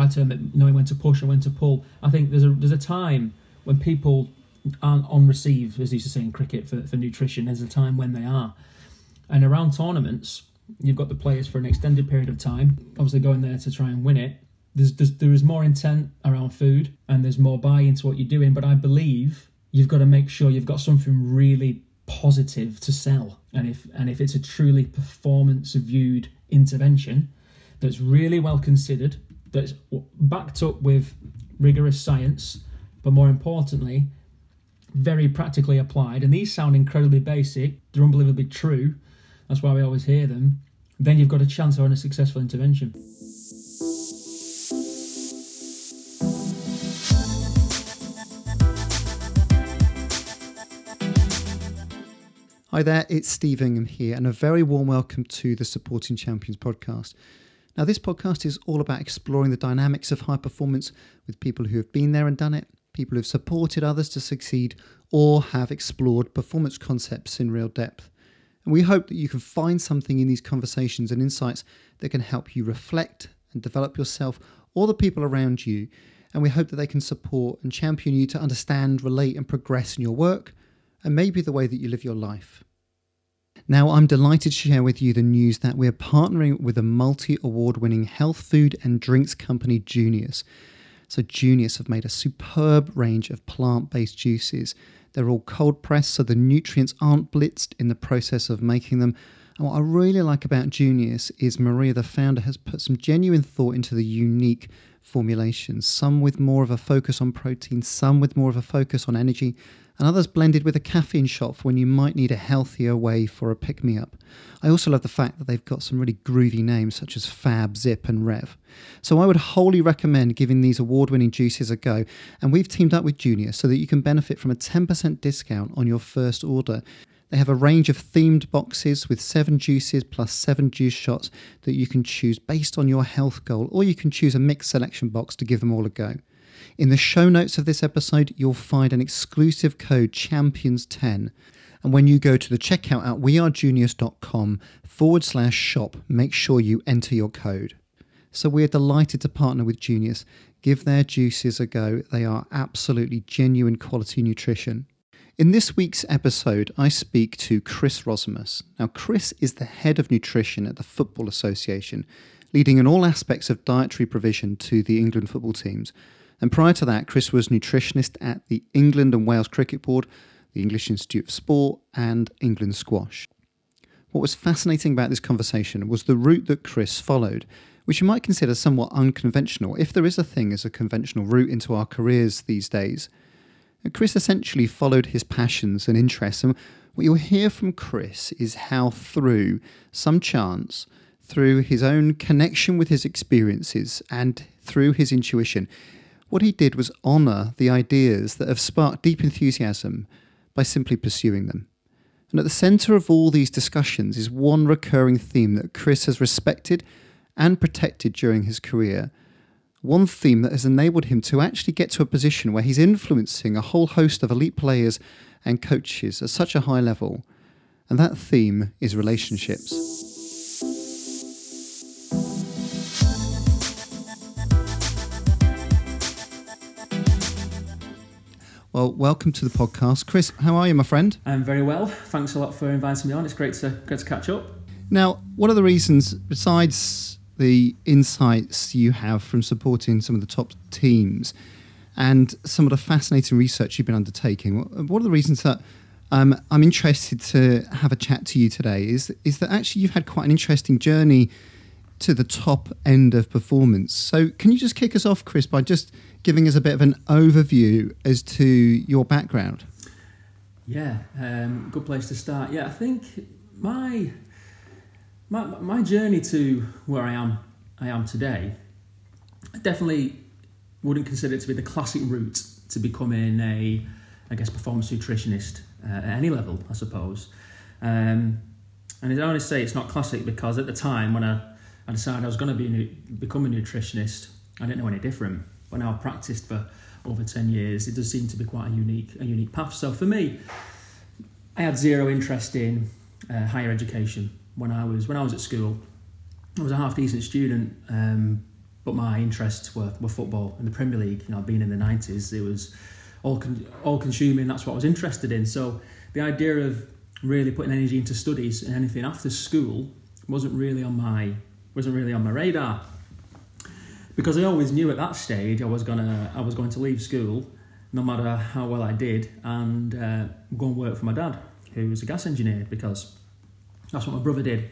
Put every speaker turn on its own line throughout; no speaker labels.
I term it knowing when to push and when to pull. I think there's a there's a time when people aren't on receive, as they used to say in cricket, for, for nutrition. There's a time when they are. And around tournaments, you've got the players for an extended period of time, obviously going there to try and win it. There's, there's there is more intent around food and there's more buy into what you're doing. But I believe you've got to make sure you've got something really positive to sell. And if and if it's a truly performance viewed intervention that's really well considered, that's backed up with rigorous science, but more importantly, very practically applied, and these sound incredibly basic, they're unbelievably true. That's why we always hear them. Then you've got a chance on a successful intervention.
Hi there, it's Steve Ingham here, and a very warm welcome to the Supporting Champions podcast. Now, this podcast is all about exploring the dynamics of high performance with people who have been there and done it, people who have supported others to succeed, or have explored performance concepts in real depth. And we hope that you can find something in these conversations and insights that can help you reflect and develop yourself or the people around you. And we hope that they can support and champion you to understand, relate, and progress in your work and maybe the way that you live your life. Now, I'm delighted to share with you the news that we're partnering with a multi award winning health food and drinks company, Junius. So, Junius have made a superb range of plant based juices. They're all cold pressed, so the nutrients aren't blitzed in the process of making them. And what I really like about Junius is Maria, the founder, has put some genuine thought into the unique formulations, some with more of a focus on protein, some with more of a focus on energy, and others blended with a caffeine shot for when you might need a healthier way for a pick me up. I also love the fact that they've got some really groovy names such as Fab, Zip, and Rev. So I would wholly recommend giving these award winning juices a go, and we've teamed up with Junius so that you can benefit from a 10% discount on your first order. They have a range of themed boxes with seven juices plus seven juice shots that you can choose based on your health goal, or you can choose a mixed selection box to give them all a go. In the show notes of this episode, you'll find an exclusive code CHAMPIONS10. And when you go to the checkout at wearejunius.com forward slash shop, make sure you enter your code. So we're delighted to partner with Junius. Give their juices a go. They are absolutely genuine quality nutrition. In this week's episode, I speak to Chris Rosimus. Now, Chris is the head of nutrition at the Football Association, leading in all aspects of dietary provision to the England football teams. And prior to that, Chris was nutritionist at the England and Wales Cricket Board, the English Institute of Sport, and England Squash. What was fascinating about this conversation was the route that Chris followed, which you might consider somewhat unconventional, if there is a thing as a conventional route into our careers these days. Chris essentially followed his passions and interests, and what you'll hear from Chris is how, through some chance, through his own connection with his experiences, and through his intuition, what he did was honour the ideas that have sparked deep enthusiasm by simply pursuing them. And at the centre of all these discussions is one recurring theme that Chris has respected and protected during his career. One theme that has enabled him to actually get to a position where he's influencing a whole host of elite players and coaches at such a high level. And that theme is relationships. Well, welcome to the podcast. Chris, how are you, my friend?
I'm very well. Thanks a lot for inviting me on. It's great to, great to catch up.
Now, what are the reasons, besides the insights you have from supporting some of the top teams and some of the fascinating research you've been undertaking, what are the reasons that um, I'm interested to have a chat to you today? Is, is that actually you've had quite an interesting journey to the top end of performance. So, can you just kick us off, Chris, by just giving us a bit of an overview as to your background?
Yeah, um, good place to start. Yeah, I think my my my journey to where I am I am today, I definitely wouldn't consider it to be the classic route to becoming a I guess performance nutritionist uh, at any level, I suppose. Um, and I only say it's not classic because at the time when I I decided I was going to be become a nutritionist. I didn't know any different, but now I've practiced for over ten years. It does seem to be quite a unique a unique path. So for me, I had zero interest in uh, higher education when I was when I was at school. I was a half decent student, um, but my interests were, were football and the Premier League. You know, being in the nineties, it was all con- all consuming. That's what I was interested in. So the idea of really putting energy into studies and anything after school wasn't really on my wasn't really on my radar because I always knew at that stage I was gonna I was going to leave school no matter how well I did and uh, go and work for my dad who was a gas engineer because that's what my brother did.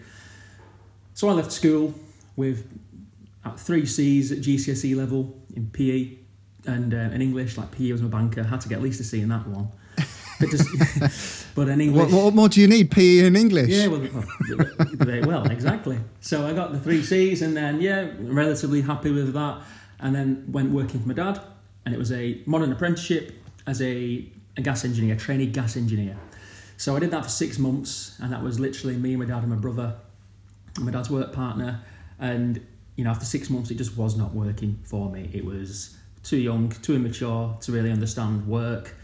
So I left school with at three C's at GCSE level in PE and uh, in English, like PE was my banker. Had to get at least a C in that one. But, just, but in English,
What, what more do you need? PE in English?
yeah, well, well, well, exactly. So I got the three C's, and then yeah, relatively happy with that. And then went working for my dad, and it was a modern apprenticeship as a, a gas engineer, a trainee gas engineer. So I did that for six months, and that was literally me, my dad, and my brother, and my dad's work partner. And you know, after six months, it just was not working for me. It was too young, too immature to really understand work.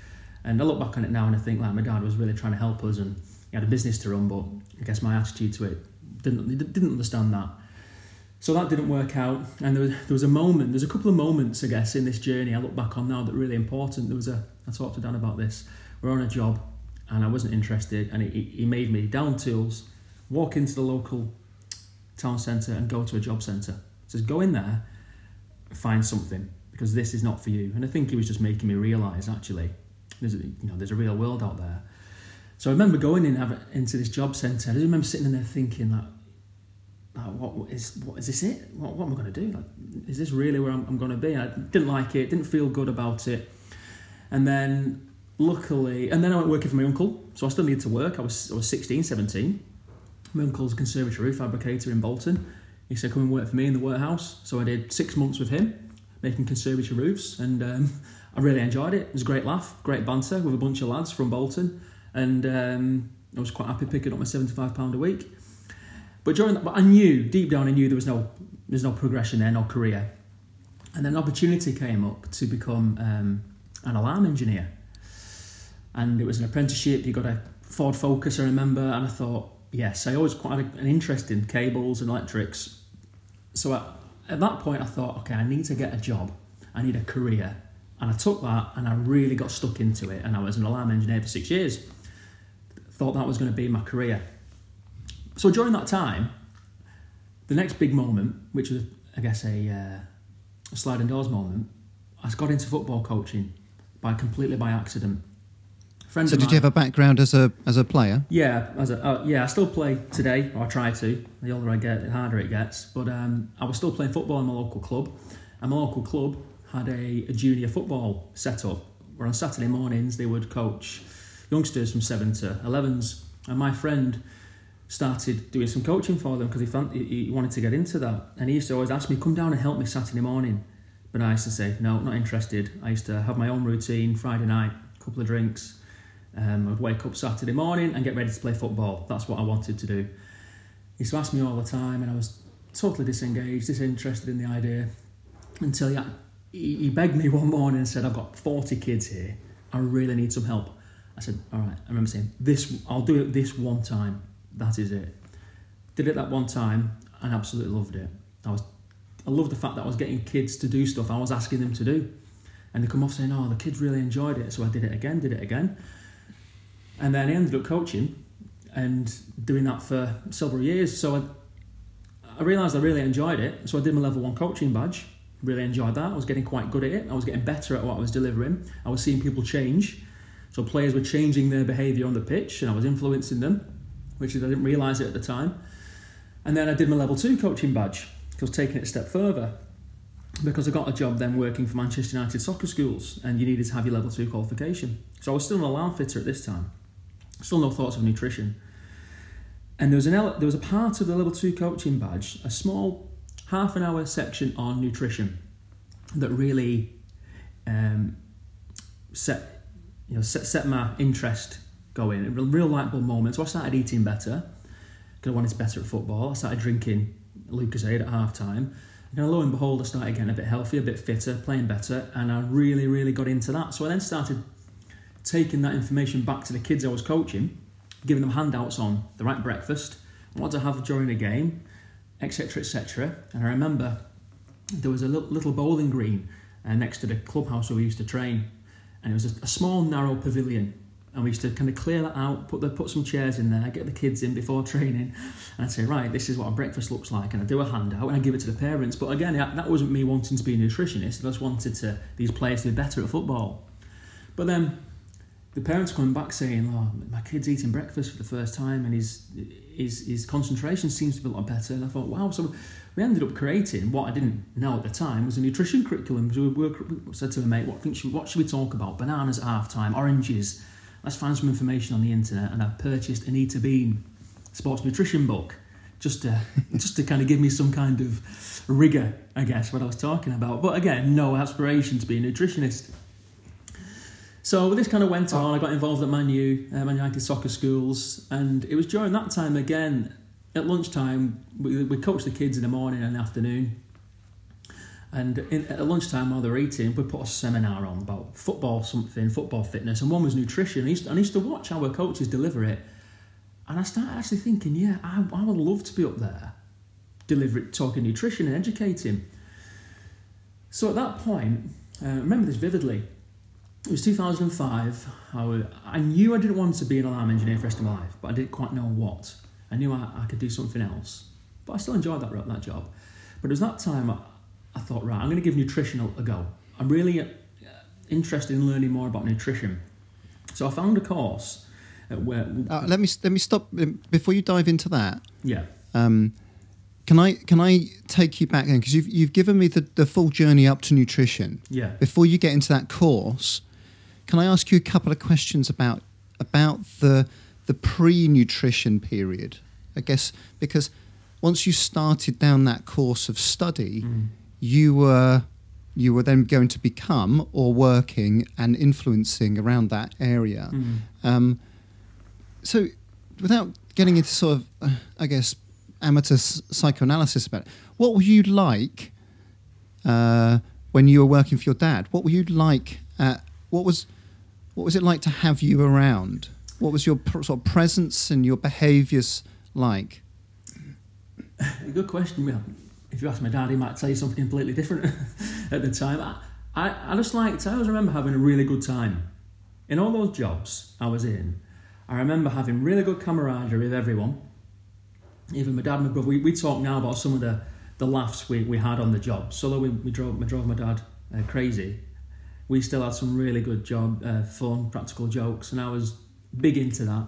And I look back on it now and I think like my dad was really trying to help us, and he had a business to run, but I guess my attitude to it didn't didn't understand that. So that didn't work out, and there was, there was a moment. There's a couple of moments, I guess, in this journey I look back on now that really important. There was a I talked to Dan about this. We're on a job, and I wasn't interested, and he, he made me down tools, walk into the local town centre, and go to a job centre. He says go in there, find something because this is not for you. And I think he was just making me realise actually, there's a, you know there's a real world out there. So I remember going in into this job centre. I remember sitting in there thinking like, what, what is what is this it? What, what am I going to do? Like, is this really where I'm, I'm going to be? I didn't like it. Didn't feel good about it. And then luckily, and then I went working for my uncle. So I still needed to work. I was I was 16, 17. My uncle's a conservatory fabricator in Bolton. He said, "Come and work for me in the warehouse." So I did six months with him, making conservatory roofs, and um, I really enjoyed it. It was a great laugh, great banter with a bunch of lads from Bolton, and um, I was quite happy picking up my seventy-five pound a week. But during that, but I knew deep down, I knew there was no there's no progression there, no career, and then an opportunity came up to become um, an alarm engineer, and it was an apprenticeship. You got a Ford Focus, I remember, and I thought, yes, I always quite had an interest in cables and electrics. So I, at that point, I thought, okay, I need to get a job, I need a career, and I took that and I really got stuck into it, and I was an alarm engineer for six years. Thought that was going to be my career. So during that time, the next big moment, which was, I guess, a, uh, a sliding doors moment, I got into football coaching by completely by accident. Friend
So did
mine-
you have a background as a as a player?
yeah, as a, uh, yeah, I still play today, or I try to. The older I get, the harder it gets. But um, I was still playing football in my local club, and my local club had a, a junior football set up where on Saturday mornings they would coach youngsters from seven to 11s. And my friend started doing some coaching for them because he he wanted to get into that. And he used to always ask me, "Come down and help me Saturday morning." But I used to say, "No, not interested." I used to have my own routine. Friday night, a couple of drinks. Um, I'd wake up Saturday morning and get ready to play football. That's what I wanted to do. He used to ask me all the time, and I was totally disengaged, disinterested in the idea. Until he, he begged me one morning and said, "I've got forty kids here. I really need some help." I said, "All right." I remember saying, "This, I'll do it this one time. That is it." Did it that one time and absolutely loved it. I was, I loved the fact that I was getting kids to do stuff I was asking them to do, and they come off saying, "Oh, the kids really enjoyed it." So I did it again, did it again. And then I ended up coaching and doing that for several years. So I, I realised I really enjoyed it. So I did my level one coaching badge. Really enjoyed that. I was getting quite good at it. I was getting better at what I was delivering. I was seeing people change. So players were changing their behaviour on the pitch and I was influencing them, which I didn't realise it at the time. And then I did my level two coaching badge. Because taking it a step further because I got a job then working for Manchester United soccer schools and you needed to have your level two qualification. So I was still an alarm fitter at this time. Still no thoughts of nutrition. And there was an there was a part of the level two coaching badge, a small half an hour section on nutrition that really um, set you know set, set my interest going. A real, light bulb moment. So I started eating better because I wanted to be better at football. I started drinking Lucozade at half time. And lo and behold, I started getting a bit healthier, a bit fitter, playing better, and I really, really got into that. So I then started taking that information back to the kids I was coaching, giving them handouts on the right breakfast, what to have during a game, etc., etc. And I remember there was a little, bowling green uh, next to the clubhouse where we used to train, and it was a, a small narrow pavilion and we used to kind of clear that out, put the put some chairs in there, get the kids in before training, and I'd say, right, this is what a breakfast looks like, and I do a handout and I give it to the parents. But again, that wasn't me wanting to be a nutritionist. I just wanted to these players to be better at football. But then the parents coming back saying, "Oh, my kid's eating breakfast for the first time, and his his his concentration seems to be a lot better." And I thought, wow, so. We ended up creating what I didn't know at the time was a nutrition curriculum. We, we, we said to a mate, "What think should, what should we talk about? Bananas at half time, oranges, let's find some information on the internet. And I purchased Anita Bean sports nutrition book just to just to kind of give me some kind of rigor, I guess, what I was talking about. But again, no aspiration to be a nutritionist. So this kind of went on. I got involved at Man U, uh, Man United soccer schools, and it was during that time again. At lunchtime, we, we coached the kids in the morning and the afternoon. And in, at lunchtime, while they're eating, we put a seminar on about football something, football fitness, and one was nutrition. I used, to, I used to watch our coaches deliver it, and I started actually thinking, yeah, I, I would love to be up there, deliver it, talking nutrition and educating. So at that point, uh, remember this vividly. It was 2005. I, was, I knew I didn't want to be an alarm engineer for the rest of my life, but I didn't quite know what. I knew I, I could do something else, but I still enjoyed that, that job. But it was that time I thought, right, I'm going to give nutrition a, go. I'm really uh, interested in learning more about nutrition. So I found a course where.
Uh, let me let me stop um, before you dive into that.
Yeah.
Um, can I can I take you back then because you've you've given me the, the full journey up to nutrition.
Yeah.
Before you get into that course, can I ask you a couple of questions about about the the pre nutrition period? I guess because once you started down that course of study. Mm you were you were then going to become or working and influencing around that area. Mm. Um, so, without getting into sort of, uh, I guess, amateur s- psychoanalysis about it, what were you like uh, when you were working for your dad? What were you like? At, what was what was it like to have you around? What was your pr- sort of presence and your behaviours like?
Good question if you ask my dad, he might tell you something completely different at the time. I, I, I just liked, I always remember having a really good time. In all those jobs I was in, I remember having really good camaraderie with everyone. Even my dad and my brother, we, we talk now about some of the, the laughs we, we had on the job. So we, we, drove, we drove my dad uh, crazy, we still had some really good job, uh, fun, practical jokes, and I was big into that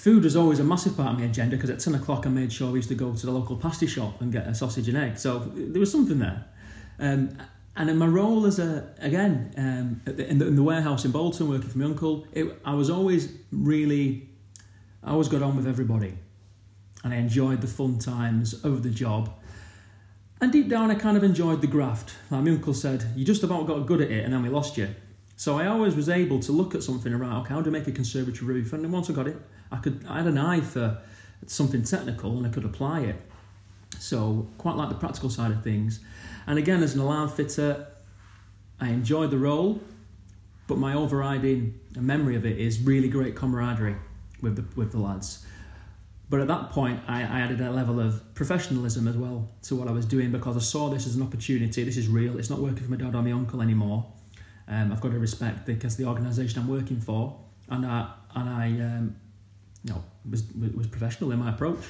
food was always a massive part of my agenda because at 10 o'clock I made sure we used to go to the local pasty shop and get a sausage and egg. So there was something there. Um, and in my role as a, again, um, in, the, in, the, warehouse in Bolton working for my uncle, it, I was always really, I always got on with everybody. And I enjoyed the fun times of the job. And deep down, I kind of enjoyed the graft. Like my uncle said, you just about got good at it and then we lost you. So I always was able to look at something right, okay, how do I make a conservatory roof? And once I got it, I could I had an eye for something technical and I could apply it. So quite like the practical side of things. And again, as an alarm fitter, I enjoyed the role, but my overriding memory of it is really great camaraderie with the with the lads. But at that point, I, I added a level of professionalism as well to what I was doing because I saw this as an opportunity. This is real. It's not working for my dad or my uncle anymore. Um, I've got to respect because the organisation I'm working for, and I and I um, you know, was, was professional in my approach.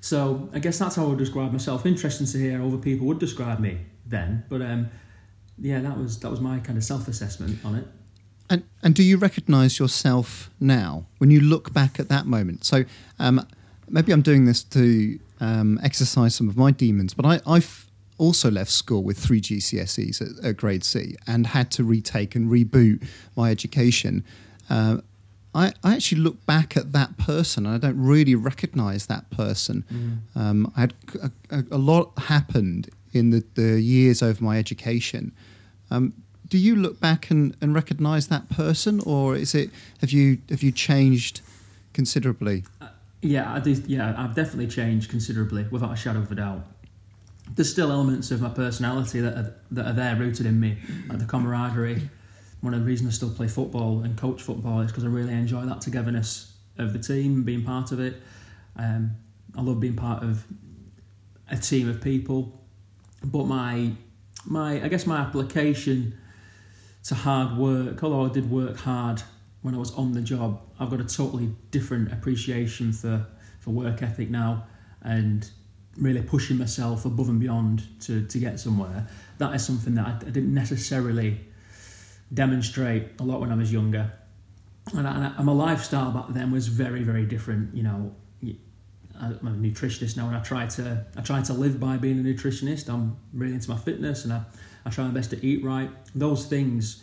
So I guess that's how I would describe myself. Interesting to hear how other people would describe me then, but um, yeah, that was that was my kind of self-assessment on it.
And and do you recognise yourself now when you look back at that moment? So um, maybe I'm doing this to um, exercise some of my demons, but I, I've also left school with three GCSEs at, at grade C and had to retake and reboot my education. Uh, I, I actually look back at that person and I don't really recognize that person. Mm. Um, I had a, a, lot happened in the, the years over my education. Um, do you look back and, and recognize that person, or is it have you have you changed considerably?
Uh, yeah, I do. Yeah, I've definitely changed considerably, without a shadow of a doubt. There's still elements of my personality that are, that are there, rooted in me, like the camaraderie, one of the reasons I still play football and coach football is because I really enjoy that togetherness of the team, being part of it. Um, I love being part of a team of people but my my I guess my application to hard work, although I did work hard when I was on the job, I've got a totally different appreciation for for work ethic now and really pushing myself above and beyond to, to get somewhere. That is something that I, I didn't necessarily demonstrate a lot when I was younger. And, I, and my lifestyle back then was very, very different. You know, I'm a nutritionist now, and I try to I try to live by being a nutritionist. I'm really into my fitness, and I, I try my best to eat right. Those things,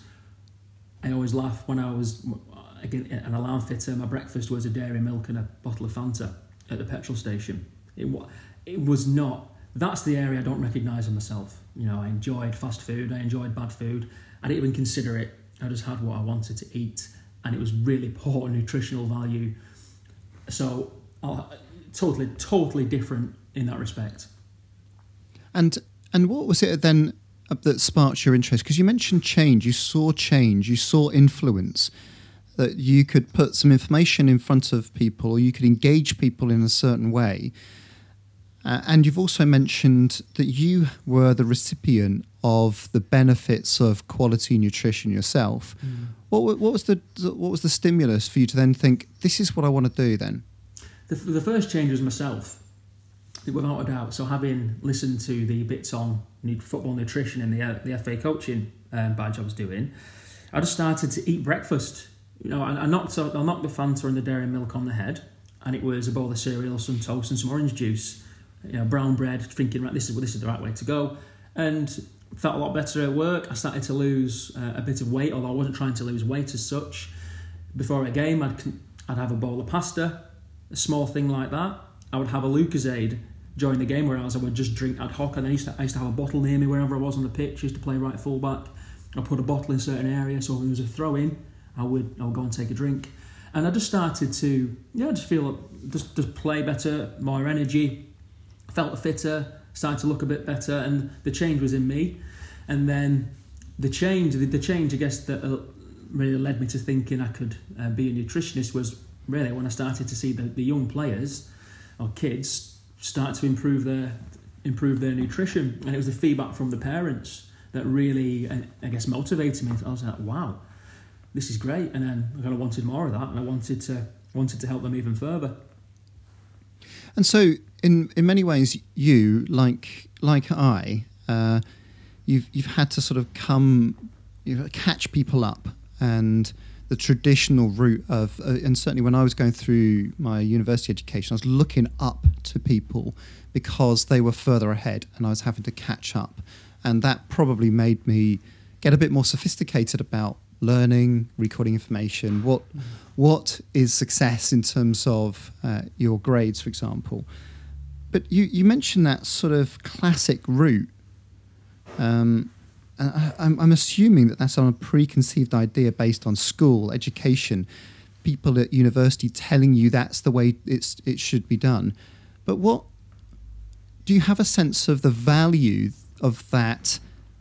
I always laugh when I was again an alarm fitter. My breakfast was a dairy milk and a bottle of Fanta at the petrol station. It it was not. That's the area I don't recognise in myself. You know, I enjoyed fast food. I enjoyed bad food. I didn't even consider it. I just had what I wanted to eat, and it was really poor nutritional value. So, uh, totally, totally different in that respect.
And and what was it then that sparked your interest? Because you mentioned change. You saw change. You saw influence. That you could put some information in front of people, or you could engage people in a certain way. Uh, and you've also mentioned that you were the recipient of the benefits of quality nutrition yourself. Mm. What, what, was the what was the stimulus for you to then think this is what I want to do? Then,
the, the first change was myself, without a doubt. So having listened to the bits on football nutrition and the the FA coaching um, badge I was doing, I just started to eat breakfast. You know, I, I knocked I knocked the Fanta and the dairy milk on the head, and it was a bowl of cereal, some toast, and some orange juice you know, brown bread, thinking right, this is this is the right way to go, and felt a lot better at work. I started to lose uh, a bit of weight, although I wasn't trying to lose weight as such. Before a game, I'd I'd have a bowl of pasta, a small thing like that. I would have a Lucozade during the game, whereas I would just drink ad hoc. And I used to I used to have a bottle near me wherever I was on the pitch. Used to play right fullback. I put a bottle in certain areas, so if there was a throw in, I would I would go and take a drink. And I just started to yeah, just feel just just play better, more energy, felt fitter, started to look a bit better, and the change was in me. And then the change, the, the change, I guess, that uh, really led me to thinking I could uh, be a nutritionist was really when I started to see the, the young players or kids start to improve their improve their nutrition, and it was the feedback from the parents that really, I guess, motivated me. I was like, wow, this is great, and then I kind of wanted more of that, and I wanted to wanted to help them even further.
And so, in in many ways, you like like I, uh, you've you've had to sort of come, you know, catch people up, and the traditional route of, uh, and certainly when I was going through my university education, I was looking up to people because they were further ahead, and I was having to catch up, and that probably made me get a bit more sophisticated about learning, recording information. What what is success in terms of uh, your grades, for example? But you, you mentioned that sort of classic route. Um, I, I'm, I'm assuming that that's on a preconceived idea based on school, education, people at university telling you that's the way it's, it should be done. But what do you have a sense of the value of that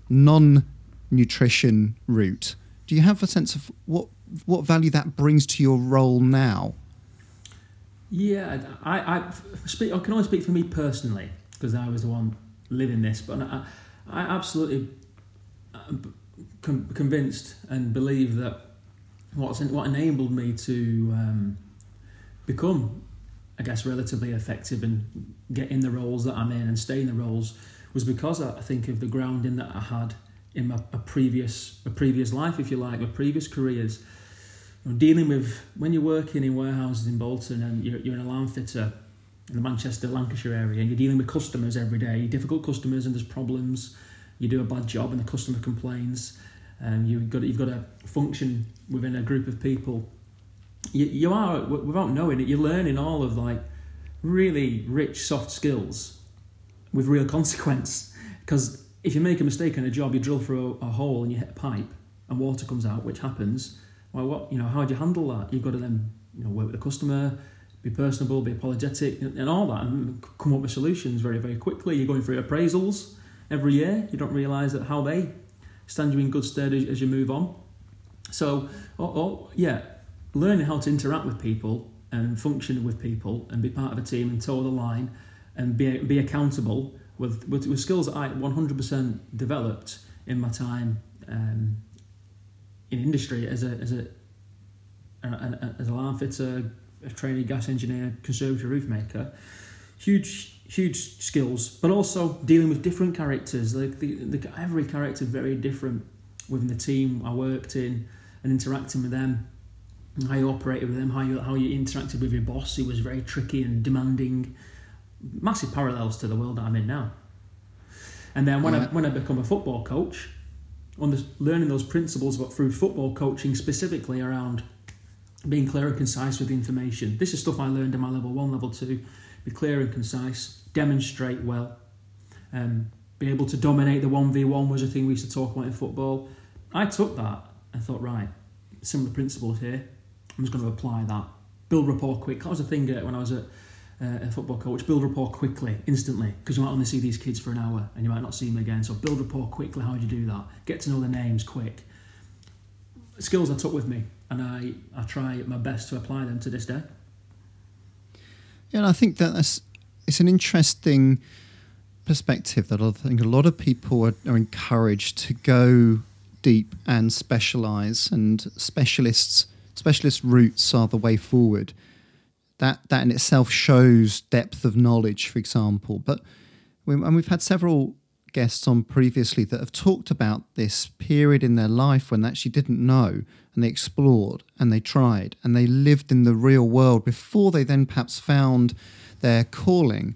non nutrition route? Do you have a sense of what what value that brings to your role now?
Yeah, I, I, speak, I can only speak for me personally because I was the one living this, but I, I absolutely uh, convinced and believe that what's what enabled me to um, become, I guess, relatively effective and get in the roles that I'm in and stay in the roles was because I think of the grounding that I had in my, my previous my previous life, if you like, my previous careers dealing with when you're working in warehouses in Bolton and you're, you're an alarm fitter in the Manchester, Lancashire area, and you're dealing with customers every day, difficult customers, and there's problems. You do a bad job, and the customer complains. Um, and you've got you've got to function within a group of people. You, you are without knowing it, you're learning all of like really rich soft skills with real consequence. Because if you make a mistake in a job, you drill through a, a hole and you hit a pipe, and water comes out, which happens well, what you know, how do you handle that? You've got to then you know work with the customer, be personable, be apologetic, and all that, and come up with solutions very very quickly. You're going through appraisals every year. You don't realise that how they stand you in good stead as, you move on. So, oh, oh, yeah, learning how to interact with people and function with people and be part of a team and toe the line and be be accountable with, with, with skills that I 100% developed in my time um, in industry as a as a as a alarm fitter, a trainee gas engineer, conservatory roof maker. Huge huge skills, but also dealing with different characters. Like the, the every character very different within the team I worked in and interacting with them. How you operated with them, how you how you interacted with your boss, who was very tricky and demanding. Massive parallels to the world that I'm in now. And then when yeah. I when I become a football coach, on the, learning those principles but through football coaching specifically around being clear and concise with the information. This is stuff I learned in my level one, level two. Be clear and concise, demonstrate well, um, be able to dominate the 1v1 was a thing we used to talk about in football. I took that and thought, right, similar principles here. I'm just going to apply that. Build rapport quick. That was a thing when I was at uh, a football coach, build rapport quickly, instantly, because you might only see these kids for an hour and you might not see them again. So build rapport quickly. How do you do that? Get to know their names quick. Skills I took with me, and I, I try my best to apply them to this day.
Yeah, and I think that that's it's an interesting perspective that I think a lot of people are, are encouraged to go deep and specialize, and specialists specialist routes are the way forward that that in itself shows depth of knowledge, for example. But we, and we've had several guests on previously that have talked about this period in their life when they actually didn't know and they explored and they tried and they lived in the real world before they then perhaps found their calling.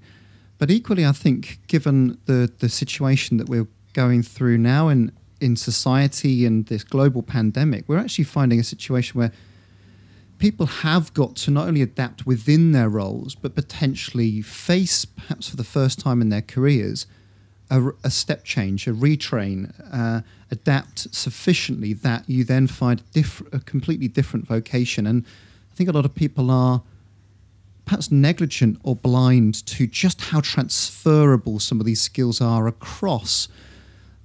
But equally, I think, given the, the situation that we're going through now in, in society and this global pandemic, we're actually finding a situation where people have got to not only adapt within their roles, but potentially face, perhaps for the first time in their careers, a, a step change, a retrain, uh, adapt sufficiently that you then find a, diff- a completely different vocation. And I think a lot of people are perhaps negligent or blind to just how transferable some of these skills are across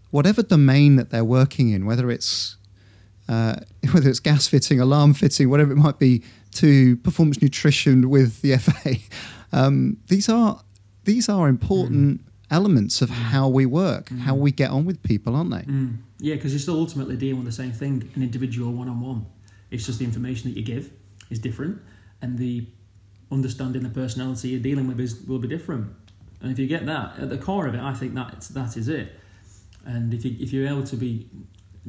whatever domain that they're working in, whether it's uh, whether it's gas fitting, alarm fitting, whatever it might be, to performance nutrition with the FA. Um, these are these are important mm. Elements of mm. how we work, mm. how we get on with people, aren't they?
Mm. Yeah, because you're still ultimately dealing with the same thing, an individual one on one. It's just the information that you give is different, and the understanding the personality you're dealing with is will be different. And if you get that at the core of it, I think that that is it. And if you if you're able to be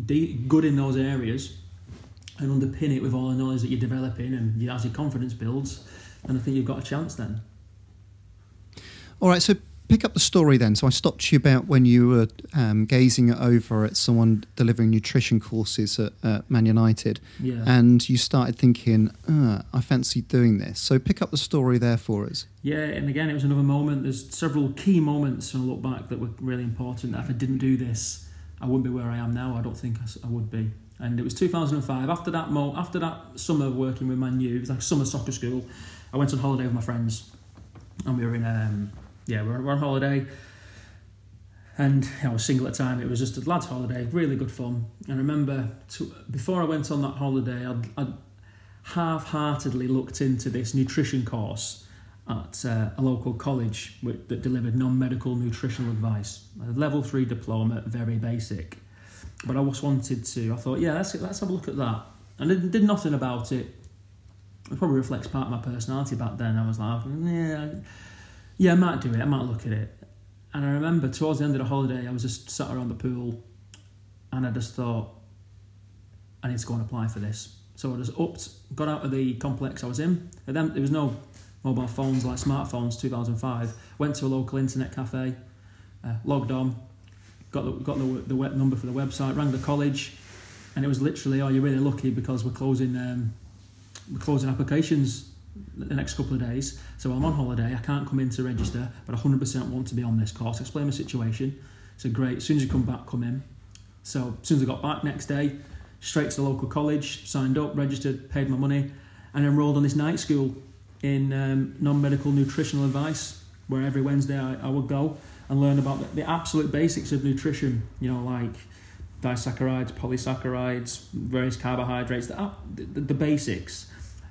de- good in those areas and underpin it with all the knowledge that you're developing and you, as your confidence builds, then I think you've got a chance then.
All right, so pick up the story then. So I stopped you about when you were um, gazing over at someone delivering nutrition courses at, at Man United,
yeah.
and you started thinking, uh, "I fancy doing this." So pick up the story there for us.
Yeah, and again, it was another moment. There's several key moments when I look back that were really important. That if I didn't do this, I wouldn't be where I am now. I don't think I, would be. And it was 2005. After that mo- after that summer working with Man U, it was like summer soccer school. I went on holiday with my friends, and we were in um, yeah, we were, we were on holiday. And I was single at the time. It was just a lads' holiday, really good fun. And I remember to, before I went on that holiday, I'd, I'd half-heartedly looked into this nutrition course at uh, a local college that delivered non-medical nutritional advice. A level three diploma, very basic. But I just wanted to. I thought, yeah, let's let's have a look at that. And did nothing about it. It probably reflects part of my personality back then. I was like, yeah, yeah, I might do it. I might look at it. And I remember towards the end of the holiday, I was just sat around the pool, and I just thought, I need to go and apply for this. So I just upped, got out of the complex I was in. And then there was no mobile phones like smartphones 2005 went to a local internet cafe uh, logged on got the, got the, the web number for the website rang the college and it was literally oh you're really lucky because we're closing um, we're closing applications the next couple of days. So I'm on holiday. I can't come in to register but 100% want to be on this course. Explain my situation. So great. As soon as you come back come in. So as soon as I got back next day straight to the local college signed up registered paid my money and enrolled on this night school in um, non-medical nutritional advice, where every Wednesday I, I would go and learn about the, the, absolute basics of nutrition. You know, like disaccharides, polysaccharides, various carbohydrates, the, the, the basics.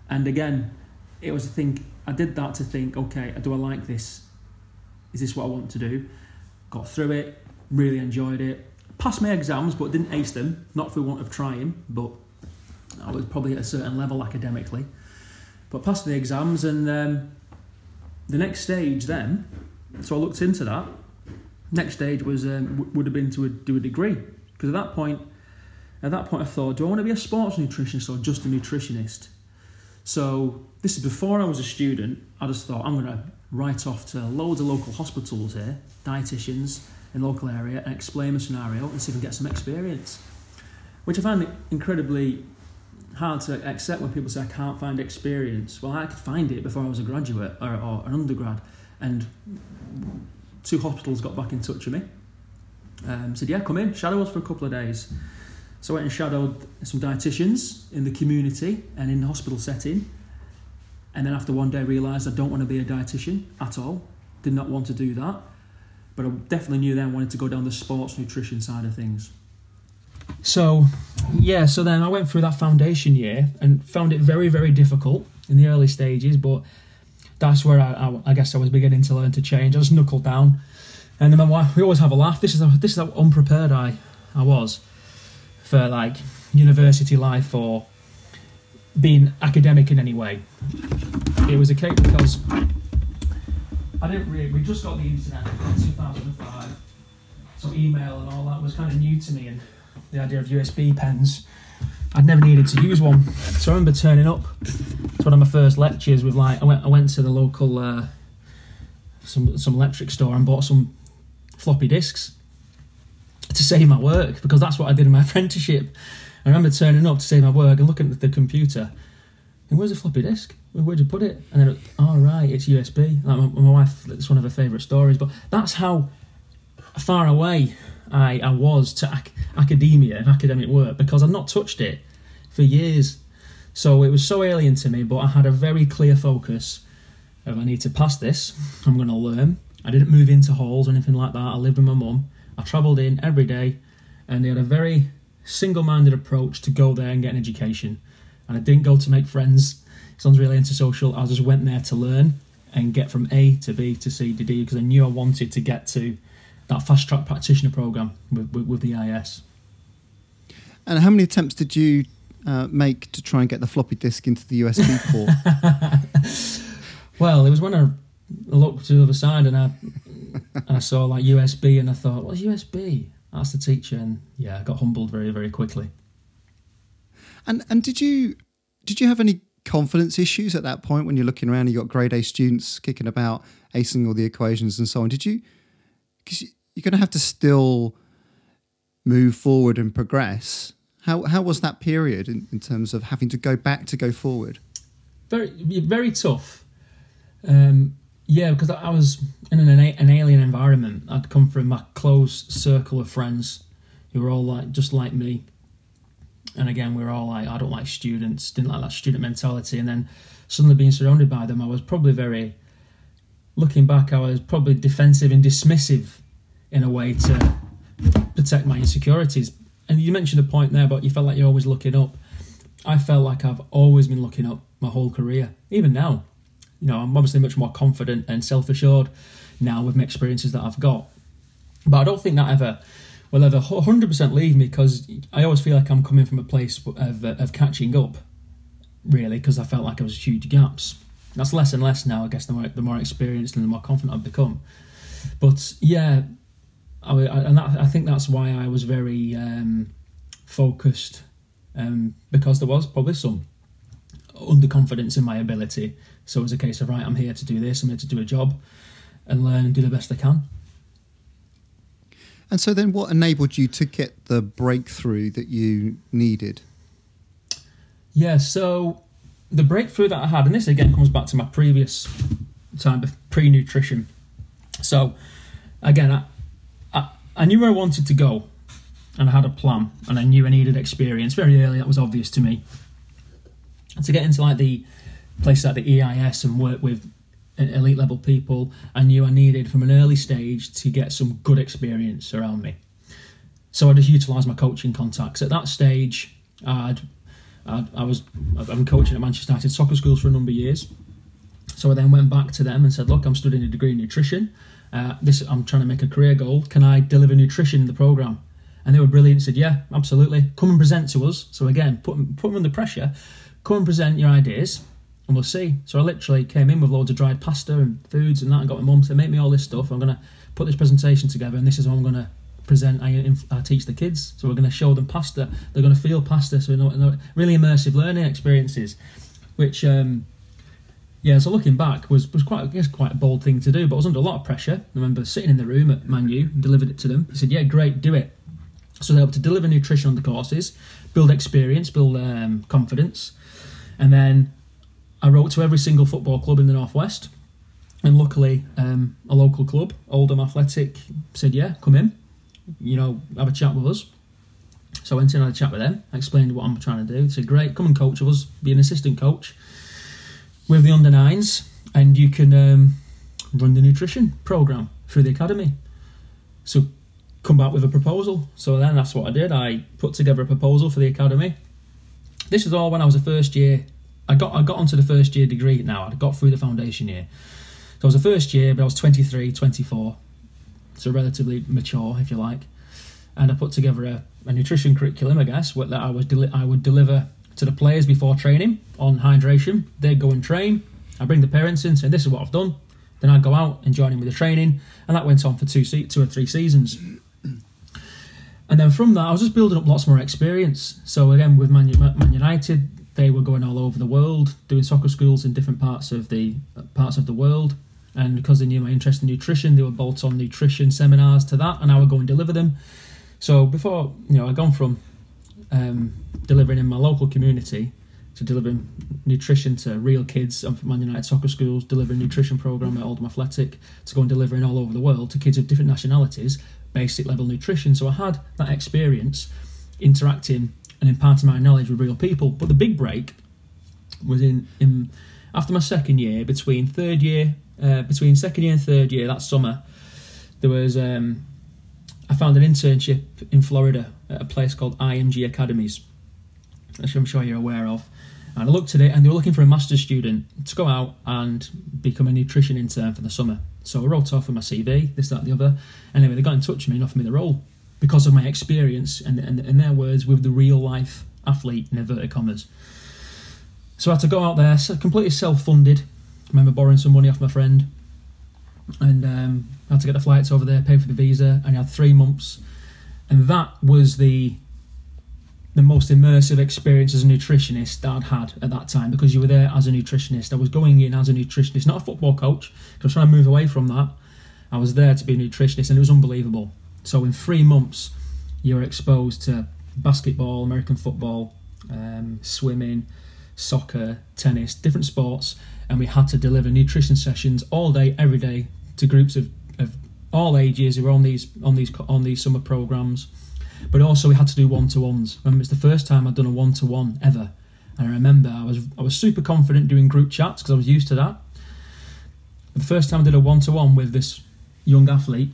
And again, it was a thing. I did that to think, okay, do I like this? Is this what I want to do? got through it, really enjoyed it. Passed my exams, but didn't ace them. Not for want of trying, but I was probably at a certain level academically. But passed the exams, and um, the next stage then. So I looked into that. Next stage was um, would have been to a, do a degree because at that point, at that point I thought, do I want to be a sports nutritionist or just a nutritionist? So this is before I was a student. I just thought I'm going to write off to loads of local hospitals here, dietitians in local area, and explain the scenario and see if I can get some experience. Which I find incredibly hard to accept when people say I can't find experience. Well, I could find it before I was a graduate or, or an undergrad, and two hospitals got back in touch with me. Um, said, "Yeah, come in, shadow us for a couple of days." So I went and shadowed some dietitians in the community and in the hospital setting. And then after one day, I realised I don't want to be a dietitian at all. Did not want to do that. But I definitely knew then I wanted to go down the sports nutrition side of things. So, yeah, so then I went through that foundation year and found it very, very difficult in the early stages, but that's where I, I, I guess I was beginning to learn to change. I just knuckled down. And then my wife, we always have a laugh. This is how, this is how unprepared I, I was for like university life or being academic in any way. It was a case because I didn't really, we just got the internet in 2005, so email and all that was kind of new to me, and the idea of USB pens, I'd never needed to use one. So I remember turning up to one of my first lectures with like, I went, I went to the local, uh, some, some electric store and bought some floppy disks to save my work because that's what I did in my apprenticeship. I remember turning up to save my work and looking at the computer. And where's the floppy disk? Where'd you put it? And then, oh right, it's USB. Like my, my wife, it's one of her favourite stories. But that's how far away I, I was to ac- academia and academic work because I'd not touched it for years. So it was so alien to me, but I had a very clear focus of I need to pass this, I'm going to learn. I didn't move into halls or anything like that. I lived with my mum. I travelled in every day, and they had a very single minded approach to go there and get an education. And I didn't go to make friends. It sounds really antisocial. I just went there to learn and get from A to B to C to D because I knew I wanted to get to that fast track practitioner program with, with, with the EIS.
And how many attempts did you uh, make to try and get the floppy disk into the USB
port? well, it was when I looked to the other side and I I saw like USB and I thought, what's USB? Asked the teacher and yeah, I got humbled very, very quickly.
And and did you did you have any confidence issues at that point when you're looking around? And You got grade A students kicking about, acing all the equations and so on. Did you? Because you're going to have to still move forward and progress. How how was that period in, in terms of having to go back to go forward?
Very very tough. Um, yeah, because I was in an an alien environment. I'd come from my close circle of friends who were all like just like me, and again we were all like I don't like students, didn't like that student mentality, and then suddenly being surrounded by them, I was probably very. Looking back, I was probably defensive and dismissive in a way to protect my insecurities. And you mentioned a point there about you felt like you're always looking up. I felt like I've always been looking up my whole career, even now you know, I'm obviously much more confident and self assured now with my experiences that I've got. But I don't think that ever will ever 100% leave me because I always feel like I'm coming from a place of, of catching up, really, because I felt like I was huge gaps. That's less and less now, I guess, the more, the more experienced and the more confident I've become. But yeah, I, and that, I think that's why I was very um, focused um, because there was probably some underconfidence in my ability so it was a case of right, I'm here to do this. I'm here to do a job and learn and do the best I can.
And so then, what enabled you to get the breakthrough that you needed?
Yeah, so the breakthrough that I had, and this again comes back to my previous time of pre nutrition. So, again, I, I, I knew where I wanted to go and I had a plan and I knew I needed experience very early. That was obvious to me. And to get into like the places like the EIS and work with elite level people, I knew I needed from an early stage to get some good experience around me. So I just utilised my coaching contacts. At that stage, I'd, I'd, I was I've been coaching at Manchester United soccer schools for a number of years. So I then went back to them and said, "Look, I'm studying a degree in nutrition. Uh, this I'm trying to make a career goal. Can I deliver nutrition in the program?" And they were brilliant. Said, "Yeah, absolutely. Come and present to us." So again, put put them under pressure. Come and present your ideas, and we'll see. So I literally came in with loads of dried pasta and foods and that, and got my mum to make me all this stuff. I'm gonna put this presentation together, and this is how I'm gonna present. I, I teach the kids, so we're going to show them pasta. They're going to feel pasta, so you know, really immersive learning experiences, which. Um, yeah, so looking back was, was quite I guess quite a bold thing to do, but I was under a lot of pressure. I remember sitting in the room at Manu, delivered it to them. He said, "Yeah, great, do it." So they're able to deliver nutrition on the courses, build experience, build um, confidence, and then I wrote to every single football club in the northwest, and luckily um, a local club, Oldham Athletic, said, "Yeah, come in, you know, have a chat with us." So I went in and had a chat with them. I explained what I'm trying to do. They said, "Great, come and coach with us, be an assistant coach." with the under nines, and you can um, run the nutrition program through the academy. So come back with a proposal. So then that's what I did. I put together a proposal for the academy. This was all when I was a first year. I got I got onto the first year degree now. I got through the foundation year. So I was a first year, but I was 23, 24. So relatively mature, if you like. And I put together a, a nutrition curriculum, I guess, that I would deli- I would deliver to the players before training on hydration. They'd go and train. I bring the parents in, say, This is what I've done. Then I'd go out and join in with the training. And that went on for two, two or three seasons. And then from that, I was just building up lots more experience. So again, with Man, Man United, they were going all over the world, doing soccer schools in different parts of the parts of the world. And because they knew my interest in nutrition, they would bolt on nutrition seminars to that, and I would go and deliver them. So before, you know, I'd gone from um, delivering in my local community to delivering nutrition to real kids. From Man United Soccer Schools, delivering nutrition program at Oldham Athletic, to go and delivering all over the world to kids of different nationalities, basic level nutrition. So I had that experience interacting and imparting my knowledge with real people. But the big break was in, in after my second year, between third year, uh, between second year and third year that summer, there was um, I found an internship in Florida at a place called IMG Academies, which I'm sure you're aware of. And I looked at it, and they were looking for a master's student to go out and become a nutrition intern for the summer. So I wrote off with my CV, this, that, the other. Anyway, they got in touch with me and offered me the role because of my experience and, and in their words, with the real life athlete in inverted commas. So I had to go out there, completely self funded. I remember borrowing some money off my friend and um, I had to get the flights over there, pay for the visa, and I had three months, and that was the the most immersive experience as a nutritionist that I'd had at that time because you were there as a nutritionist. I was going in as a nutritionist, not a football coach. because I was trying to move away from that. I was there to be a nutritionist, and it was unbelievable. So in three months, you were exposed to basketball, American football, um, swimming, soccer, tennis, different sports, and we had to deliver nutrition sessions all day, every day to groups of, of all ages who were on these on these on these summer programs. But also we had to do one to ones. Remember, it's the first time I'd done a one to one ever, and I remember I was I was super confident doing group chats because I was used to that. The first time I did a one to one with this young athlete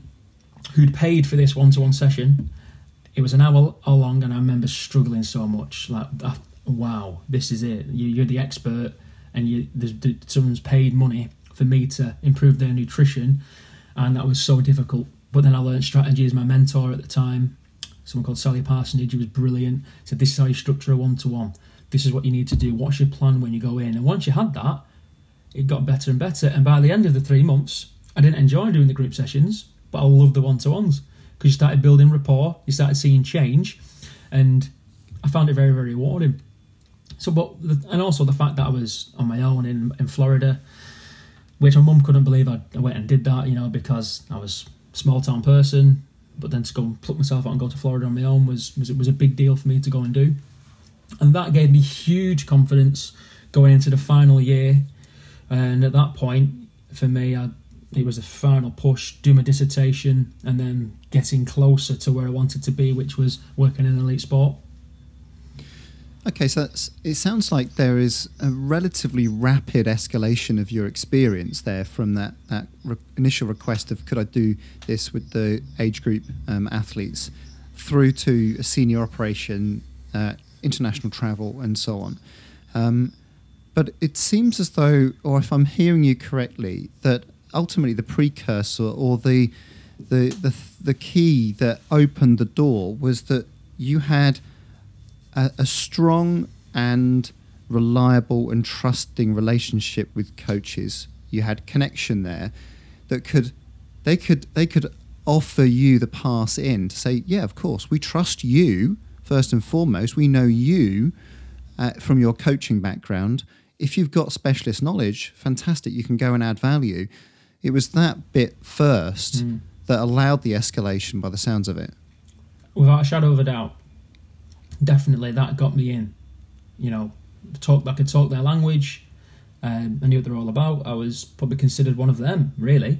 who'd paid for this one to one session, it was an hour long, and I remember struggling so much. Like, wow, this is it. You, are the expert and you, someone's paid money for me to improve their nutrition, and that was so difficult. But then I learned strategies. my mentor at the time, someone called Sally Parsonage, who was brilliant. Said, "This is how you structure a one-to-one. This is what you need to do. What's your plan when you go in?" And once you had that, it got better and better. And by the end of the three months, I didn't enjoy doing the group sessions, but I love the one-to-ones because you started building rapport, you started seeing change, and I found it very, very rewarding. So, but and also the fact that I was on my own in in Florida, which my mum couldn't believe I, I went and did that, you know, because I was small town person. But then to go and pluck myself out and go to Florida on my own was was it was a big deal for me to go and do, and that gave me huge confidence going into the final year. And at that point, for me, I, it was a final push, do my dissertation, and then getting closer to where I wanted to be, which was working in elite sport.
Okay, so it sounds like there is a relatively rapid escalation of your experience there from that, that re- initial request of could I do this with the age group um, athletes through to a senior operation, uh, international travel, and so on. Um, but it seems as though, or if I'm hearing you correctly, that ultimately the precursor or the the the, the key that opened the door was that you had a, a strong and reliable and trusting relationship with coaches. You had connection there that could they could they could offer you the pass in to say, yeah, of course, we trust you first and foremost. We know you uh, from your coaching background. If you've got specialist knowledge, fantastic, you can go and add value. It was that bit first mm. that allowed the escalation by the sounds of it.
Without a shadow of a doubt. Definitely that got me in. You know, talk I could talk their language. Um, I knew what they're all about. I was probably considered one of them, really.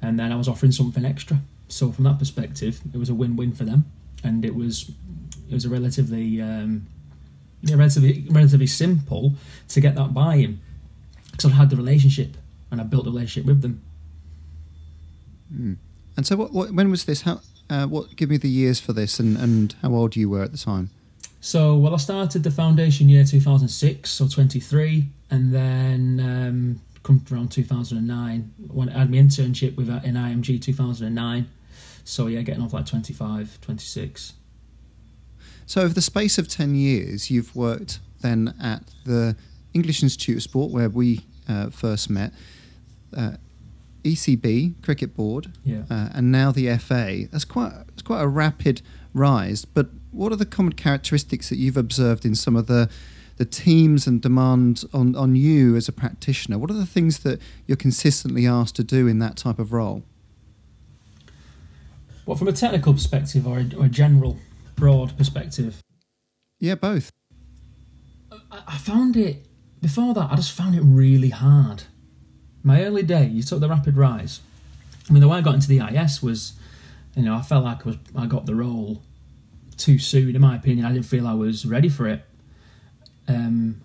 And then I was offering something extra. So from that perspective, it was a win-win for them, and it was it was a relatively um, yeah, relatively relatively simple to get that buy-in because I had the relationship and I built a relationship with them.
Mm. And so, what, what, when was this? How? Uh, what? Give me the years for this, and, and how old you were at the time.
So, well, I started the foundation year 2006, so 23, and then um, come around 2009 when I had my internship with uh, in IMG 2009. So yeah, getting off like 25, 26.
So, over the space of 10 years, you've worked then at the English Institute of Sport, where we uh, first met, uh, ECB, Cricket Board,
yeah. uh,
and now the FA. That's quite, it's quite a rapid rise. But what are the common characteristics that you've observed in some of the the teams and demand on, on you as a practitioner? What are the things that you're consistently asked to do in that type of role?
What, from a technical perspective or a, or a general broad perspective?
Yeah, both.
I, I found it before that. I just found it really hard. My early days you took the rapid rise. I mean, the way I got into the EIS was, you know, I felt like I was I got the role too soon. In my opinion, I didn't feel I was ready for it. Um,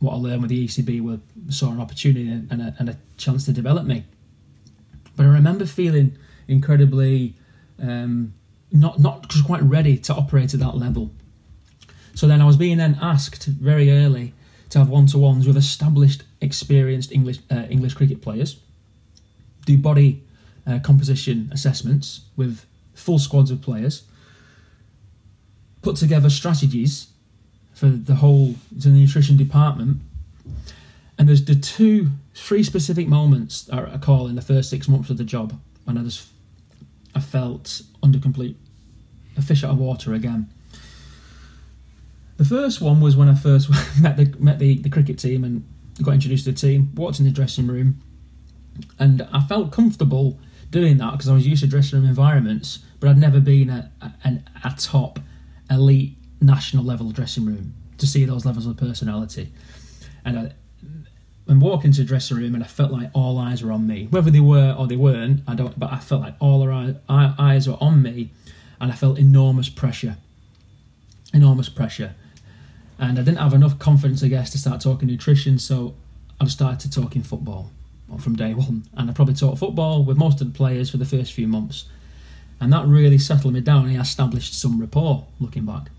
what I learned with the ECB was saw an opportunity and a, and a chance to develop me. But I remember feeling incredibly um, not not quite ready to operate at that level. So then I was being then asked very early to have one to ones with established, experienced English uh, English cricket players, do body uh, composition assessments with full squads of players, put together strategies for the whole the nutrition department. And there's the two, three specific moments I recall in the first six months of the job when I just I felt under complete a fish out of water again. The first one was when I first met the met the, the cricket team and got introduced to the team, walked in the dressing room, and I felt comfortable doing that because I was used to dressing room environments, but I'd never been at a, a top elite national level dressing room to see those levels of personality. And I, and walk into the dressing room and I felt like all eyes were on me. Whether they were or they weren't, I don't. But I felt like all our eyes were on me, and I felt enormous pressure. Enormous pressure, and I didn't have enough confidence, I guess, to start talking nutrition. So I started talking football from day one, and I probably taught football with most of the players for the first few months, and that really settled me down. and established some rapport. Looking back,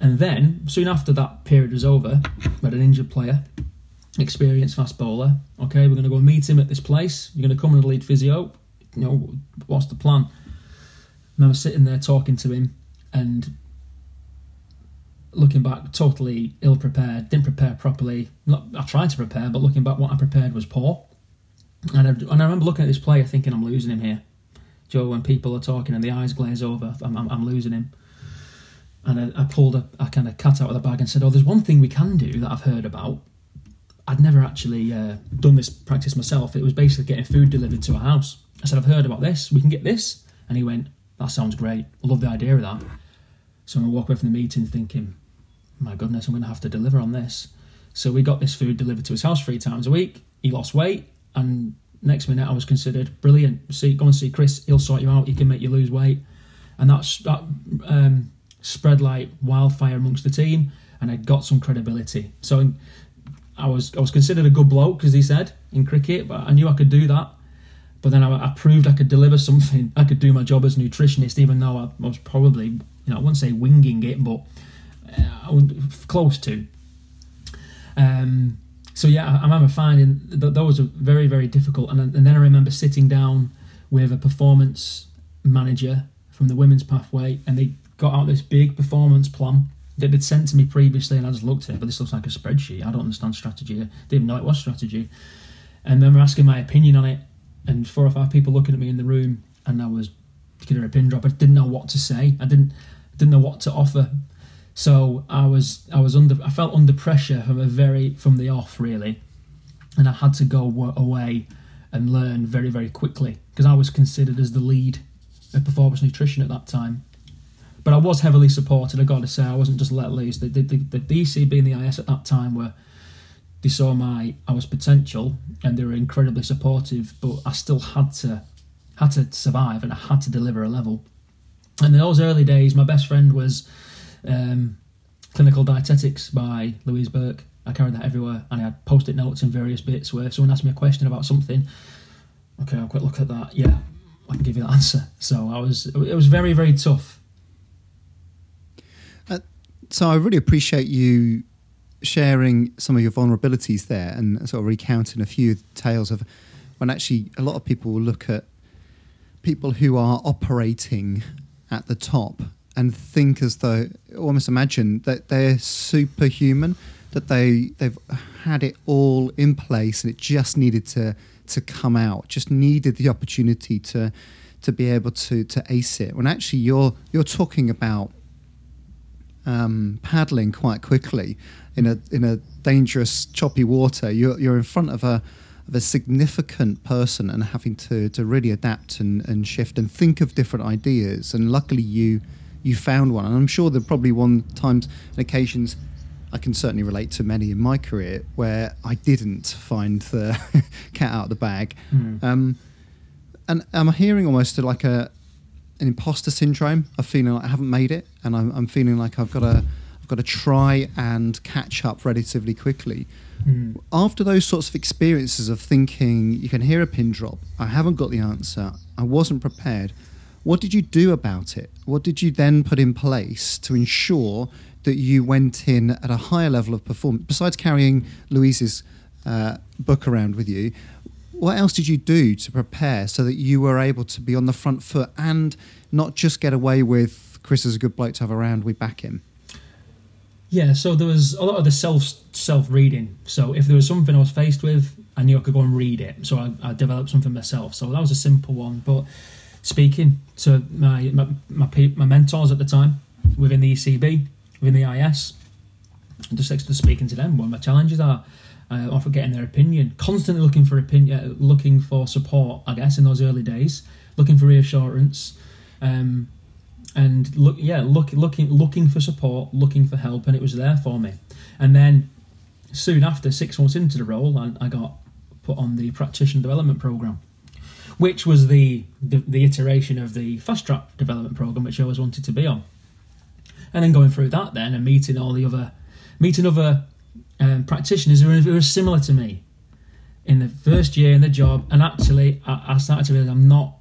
and then soon after that period was over, we had an injured player experienced fast bowler. Okay, we're going to go meet him at this place. You're going to come and lead physio. You know, what's the plan? I remember sitting there talking to him and looking back, totally ill prepared. Didn't prepare properly. Not, I tried to prepare, but looking back, what I prepared was poor. And I, and I remember looking at this player thinking, I'm losing him here. Joe, when people are talking and the eyes glaze over, I'm, I'm, I'm losing him. And I, I pulled a, a kind of cat out of the bag and said, Oh, there's one thing we can do that I've heard about I'd never actually uh, done this practice myself. It was basically getting food delivered to a house. I said, I've heard about this. We can get this. And he went, That sounds great. I love the idea of that. So I'm walk away from the meeting thinking, My goodness, I'm going to have to deliver on this. So we got this food delivered to his house three times a week. He lost weight. And next minute, I was considered brilliant. See, go and see Chris. He'll sort you out. He can make you lose weight. And that's, that um, spread like wildfire amongst the team. And I got some credibility. So I was I was considered a good bloke, as he said in cricket, but I knew I could do that. But then I, I, proved I could deliver something. I could do my job as nutritionist, even though I, was probably, you know, I wouldn't say winging it, but close to. Um, so yeah, I, I remember finding that those were very very difficult, and, and then I remember sitting down with a performance manager from the women's pathway, and they got out this big performance plan that they'd sent to me previously, and I just looked at it. But this looks like a spreadsheet. I don't understand strategy. I didn't even know it was strategy. And then we're asking my opinion on it, and four or five people looking at me in the room, and I was giving a pin drop. I didn't know what to say. I didn't didn't know what to offer. So I was I was under I felt under pressure from a very from the off really, and I had to go away and learn very very quickly because I was considered as the lead of performance nutrition at that time. But I was heavily supported. I got to say I wasn't just let loose. The the, the, the ECB and the EIS at that time were they saw my I was potential and they were incredibly supportive. But I still had to had to survive and I had to deliver a level. And in those early days, my best friend was um, Clinical Dietetics by Louise Burke. I carried that everywhere, and I had post-it notes in various bits where if someone asked me a question about something, okay, I'll quick look at that. Yeah, I can give you the answer. So I was, it was very, very tough.
Uh, so I really appreciate you sharing some of your vulnerabilities there and sort of recounting a few tales of when actually a lot of people will look at people who are operating at the top and think as though almost imagine that they're superhuman, that they they've had it all in place and it just needed to to come out, just needed the opportunity to to be able to to ace it. When actually you're you're talking about um, paddling quite quickly in a in a dangerous choppy water. You're you're in front of a of a significant person and having to, to really adapt and, and shift and think of different ideas. And luckily, you you found one. And I'm sure there are probably one times and occasions I can certainly relate to many in my career where I didn't find the cat out of the bag. Mm. Um, and I'm hearing almost like a an imposter syndrome of feeling like I haven't made it, and I'm, I'm feeling like I've got to I've got to try and catch up relatively quickly. Mm. After those sorts of experiences of thinking you can hear a pin drop, I haven't got the answer, I wasn't prepared. What did you do about it? What did you then put in place to ensure that you went in at a higher level of performance? Besides carrying Louise's uh, book around with you, what else did you do to prepare so that you were able to be on the front foot and not just get away with Chris is a good bloke to have around, we back him?
Yeah, so there was a lot of the self self reading. So if there was something I was faced with, I knew I could go and read it. So I, I developed something myself. So that was a simple one. But speaking to my my, my, my mentors at the time within the ECB, within the EIS, just next to speaking to them, what my challenges are. Uh, often getting their opinion, constantly looking for opinion, uh, looking for support. I guess in those early days, looking for reassurance, um, and look, yeah, look, looking, looking for support, looking for help, and it was there for me. And then soon after, six months into the role, I, I got put on the practitioner development program which was the, the, the iteration of the fast track development program, which I always wanted to be on. And then going through that, then and meeting all the other, meeting other um, practitioners who were, similar to me in the first year in the job, and actually I, I started to realize I'm not,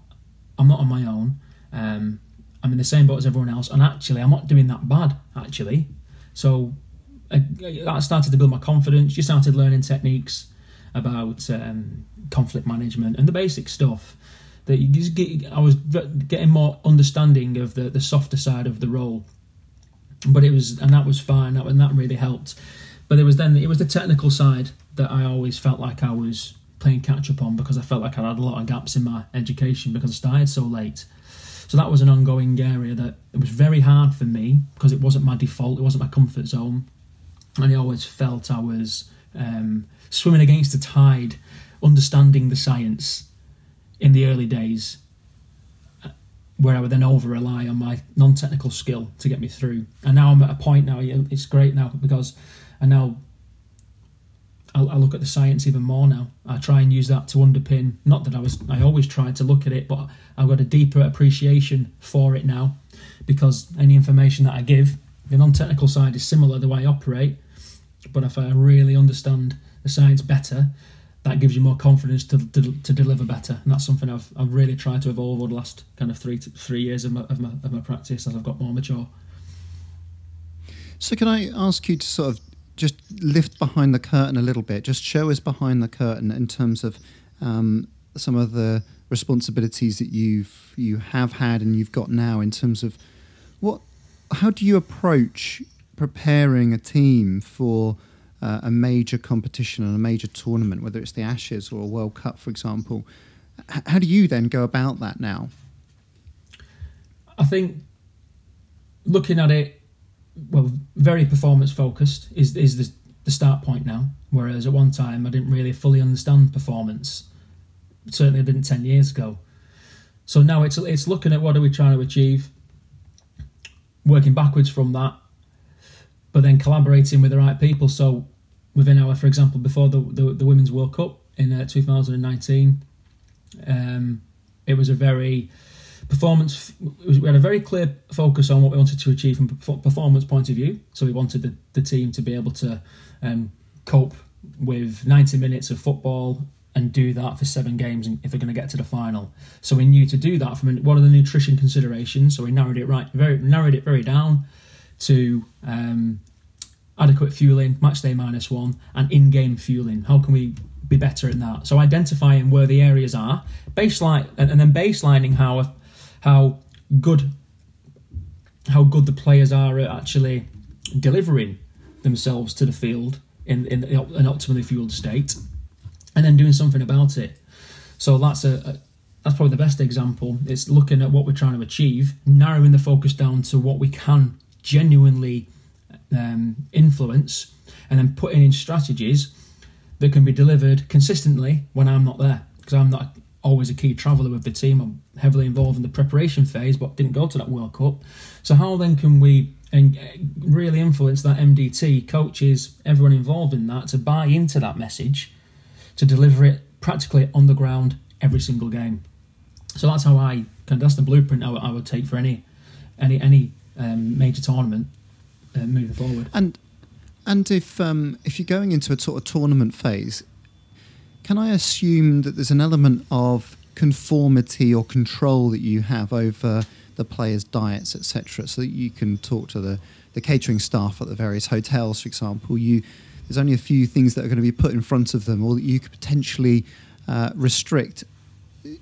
I'm not on my own. Um, I'm in the same boat as everyone else, and actually I'm not doing that bad. Actually, so I, I started to build my confidence. You started learning techniques about um, conflict management and the basic stuff. That you just get, I was getting more understanding of the, the softer side of the role, but it was and that was fine. And that really helped. But it was then it was the technical side that I always felt like I was playing catch up on because I felt like I had a lot of gaps in my education because I started so late. So that was an ongoing area that it was very hard for me because it wasn't my default, it wasn't my comfort zone, and I always felt I was um, swimming against the tide understanding the science in the early days, uh, where I would then over rely on my non technical skill to get me through. And now I'm at a point now, it's great now because I now I, look at the science even more now. I try and use that to underpin. Not that I was, I always tried to look at it, but I've got a deeper appreciation for it now because any information that I give, the non technical side is similar the way I operate, but if I really understand the science better, that gives you more confidence to, to, to, deliver better. And that's something I've, I've really tried to evolve over the last kind of three to, three years of my, of my, of my practice as I've got more mature.
So, can I ask you to sort of just lift behind the curtain a little bit. Just show us behind the curtain in terms of um, some of the responsibilities that you've you have had and you've got now in terms of what how do you approach preparing a team for uh, a major competition and a major tournament, whether it's the Ashes or a World Cup, for example? H- how do you then go about that now?
I think looking at it, well, very performance focused is is the, the start point now. Whereas at one time I didn't really fully understand performance. Certainly, I didn't ten years ago. So now it's it's looking at what are we trying to achieve, working backwards from that, but then collaborating with the right people. So within our, for example, before the the, the Women's World Cup in uh, 2019, um, it was a very performance. We had a very clear focus on what we wanted to achieve from a performance point of view. So we wanted the, the team to be able to um, cope with 90 minutes of football and do that for seven games if they're going to get to the final. So we knew to do that from what are the nutrition considerations. So we narrowed it right, very narrowed it very down to um, adequate fueling, match day minus one, and in-game fueling. How can we be better in that? So identifying where the areas are, baseline, and, and then baselining how how good how good the players are at actually delivering themselves to the field in, in an optimally fueled state, and then doing something about it. So that's a, a that's probably the best example. It's looking at what we're trying to achieve, narrowing the focus down to what we can genuinely um, influence, and then putting in strategies that can be delivered consistently when I'm not there because I'm not always a key traveller with the team. I'm heavily involved in the preparation phase, but didn't go to that World Cup. So how then can we and really influence that MDT coaches, everyone involved in that, to buy into that message, to deliver it practically on the ground every single game. So that's how I kind of, that's the blueprint I, I would take for any any any um, major tournament uh, forward.
And and if um, if you're going into a sort of tournament phase, can I assume that there's an element of conformity or control that you have over the players' diets, etc., so that you can talk to the, the catering staff at the various hotels, for example. You there's only a few things that are going to be put in front of them, or that you could potentially uh, restrict.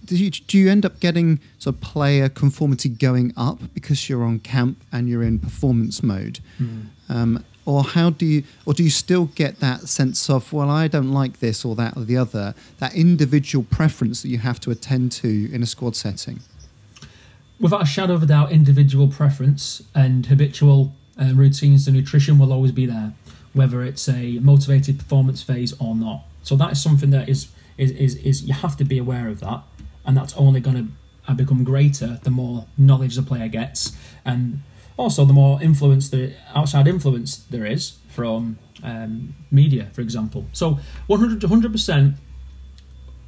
Do you, do you end up getting sort of player conformity going up because you're on camp and you're in performance mode? Mm. Um, or how do you or do you still get that sense of well i don't like this or that or the other that individual preference that you have to attend to in a squad setting
without a shadow of a doubt individual preference and habitual uh, routines to nutrition will always be there whether it's a motivated performance phase or not so that is something that is is is, is you have to be aware of that and that's only going to become greater the more knowledge the player gets and also, the more influence, the outside influence there is from um, media, for example. So, 100 percent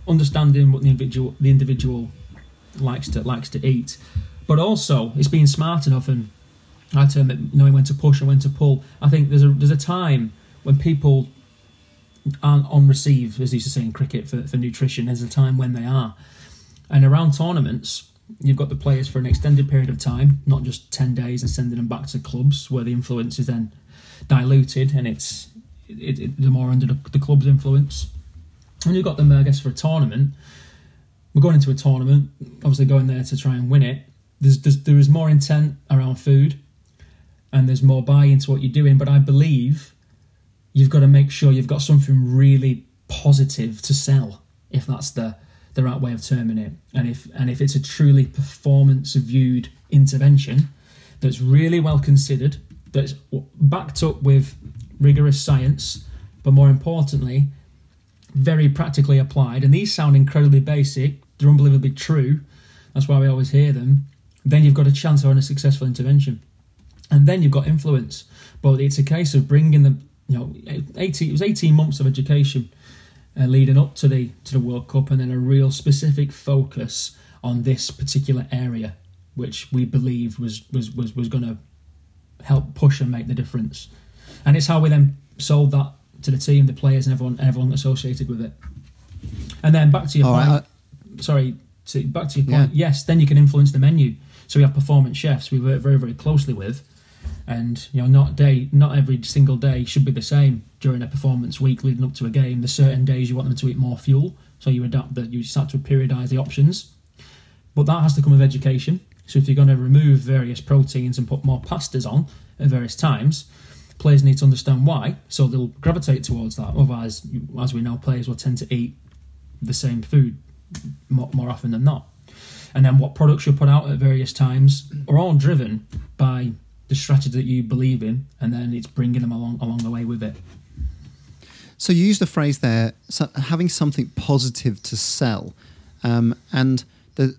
understanding what the individual the individual likes to likes to eat, but also it's being smart enough and I term it knowing when to push and when to pull. I think there's a there's a time when people aren't on receive, as you used to say in cricket, for, for nutrition. There's a time when they are, and around tournaments, you've got the players for an extended period of time, not just 10 days and sending them back to clubs where the influence is then diluted and it's it, it, they're more under the, the, club's influence. And you've got them, I guess, for a tournament. We're going into a tournament, obviously going there to try and win it. There's, there's there is more intent around food and there's more buy into what you're doing, but I believe you've got to make sure you've got something really positive to sell if that's the the right way of terming it. And if and if it's a truly performance viewed intervention that's really well considered, that's backed up with rigorous science, but more importantly, very practically applied, and these sound incredibly basic, they're unbelievably true. That's why we always hear them. Then you've got a chance on a successful intervention, and then you've got influence. But it's a case of bringing the you know, 18, it was 18 months of education uh, leading up to the to the World Cup, and then a real specific focus on this particular area, which we believe was was was, was going to help push and make the difference. And it's how we then sold that to the team, the players, and everyone everyone associated with it. And then back to your All point. Right. Sorry, to, back to your point. Yeah. Yes, then you can influence the menu. So we have performance chefs we work very very closely with, and you know not day not every single day should be the same during a performance week leading up to a game. There's certain days you want them to eat more fuel so you adapt that you start to periodize the options. But that has to come with education. So if you're going to remove various proteins and put more pastas on at various times players need to understand why so they'll gravitate towards that. Otherwise as we know players will tend to eat the same food more, more often than not. And then what products you put out at various times are all driven by the strategy that you believe in, and then it's bringing them along along the way with it.
So you use the phrase there, so having something positive to sell, um, and the,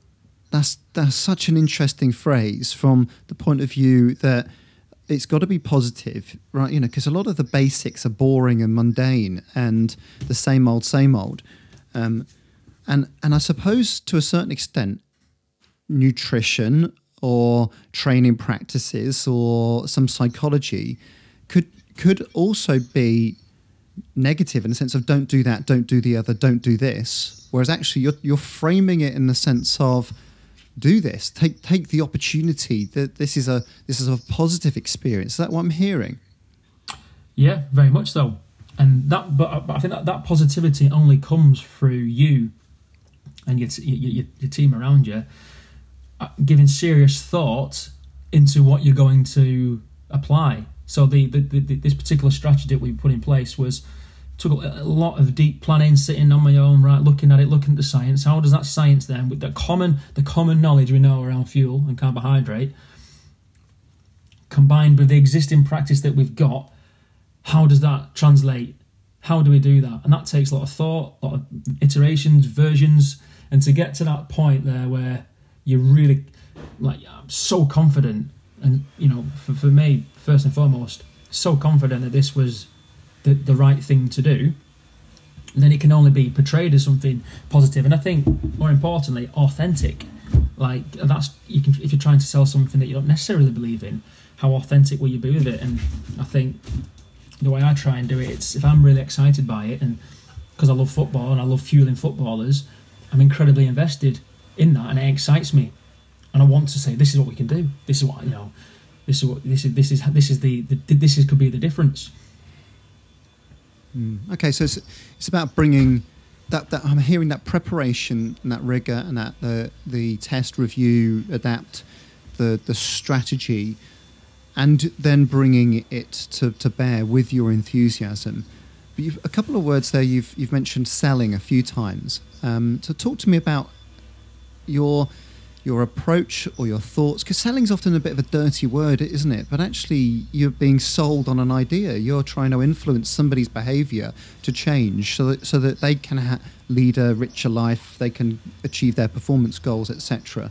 that's that's such an interesting phrase from the point of view that it's got to be positive, right? You know, because a lot of the basics are boring and mundane and the same old, same old, um, and and I suppose to a certain extent, nutrition or training practices or some psychology could could also be negative in the sense of don't do that, don't do the other, don't do this. Whereas actually you're you're framing it in the sense of do this, take take the opportunity that this is a this is a positive experience. Is that what I'm hearing?
Yeah, very much so. And that, but, but I think that, that positivity only comes through you and your, your, your team around you Uh, giving serious thought into what you're going to apply. So the, the, the, this particular strategy that we put in place was took a lot of deep planning, sitting on my own, right, looking at it, looking at the science. How does that science then, with the common the common knowledge we know around fuel and carbohydrate, combined with the existing practice that we've got, how does that translate? How do we do that? And that takes a lot of thought, a lot of iterations, versions, and to get to that point there where you're really like I'm so confident, and you know, for, for me, first and foremost, so confident that this was the the right thing to do. Then it can only be portrayed as something positive, and I think more importantly, authentic. Like that's you can if you're trying to sell something that you don't necessarily believe in, how authentic will you be with it? And I think the way I try and do it, it's if I'm really excited by it, and because I love football and I love fueling footballers, I'm incredibly invested in that, and it excites me. And I want to say, this is what we can do. This is what you know. This is what this is. This is this is the, the this is could be the difference.
Mm. Okay, so it's it's about bringing that, that I'm hearing that preparation and that rigor and that the the test review adapt the the strategy and then bringing it to, to bear with your enthusiasm. But you've a couple of words there you've you've mentioned selling a few times. Um, so talk to me about your your approach or your thoughts? Because selling's often a bit of a dirty word isn't it? But actually you're being sold on an idea. You're trying to influence somebody's behavior to change so that so that they can ha- lead a richer life they can achieve their performance goals etc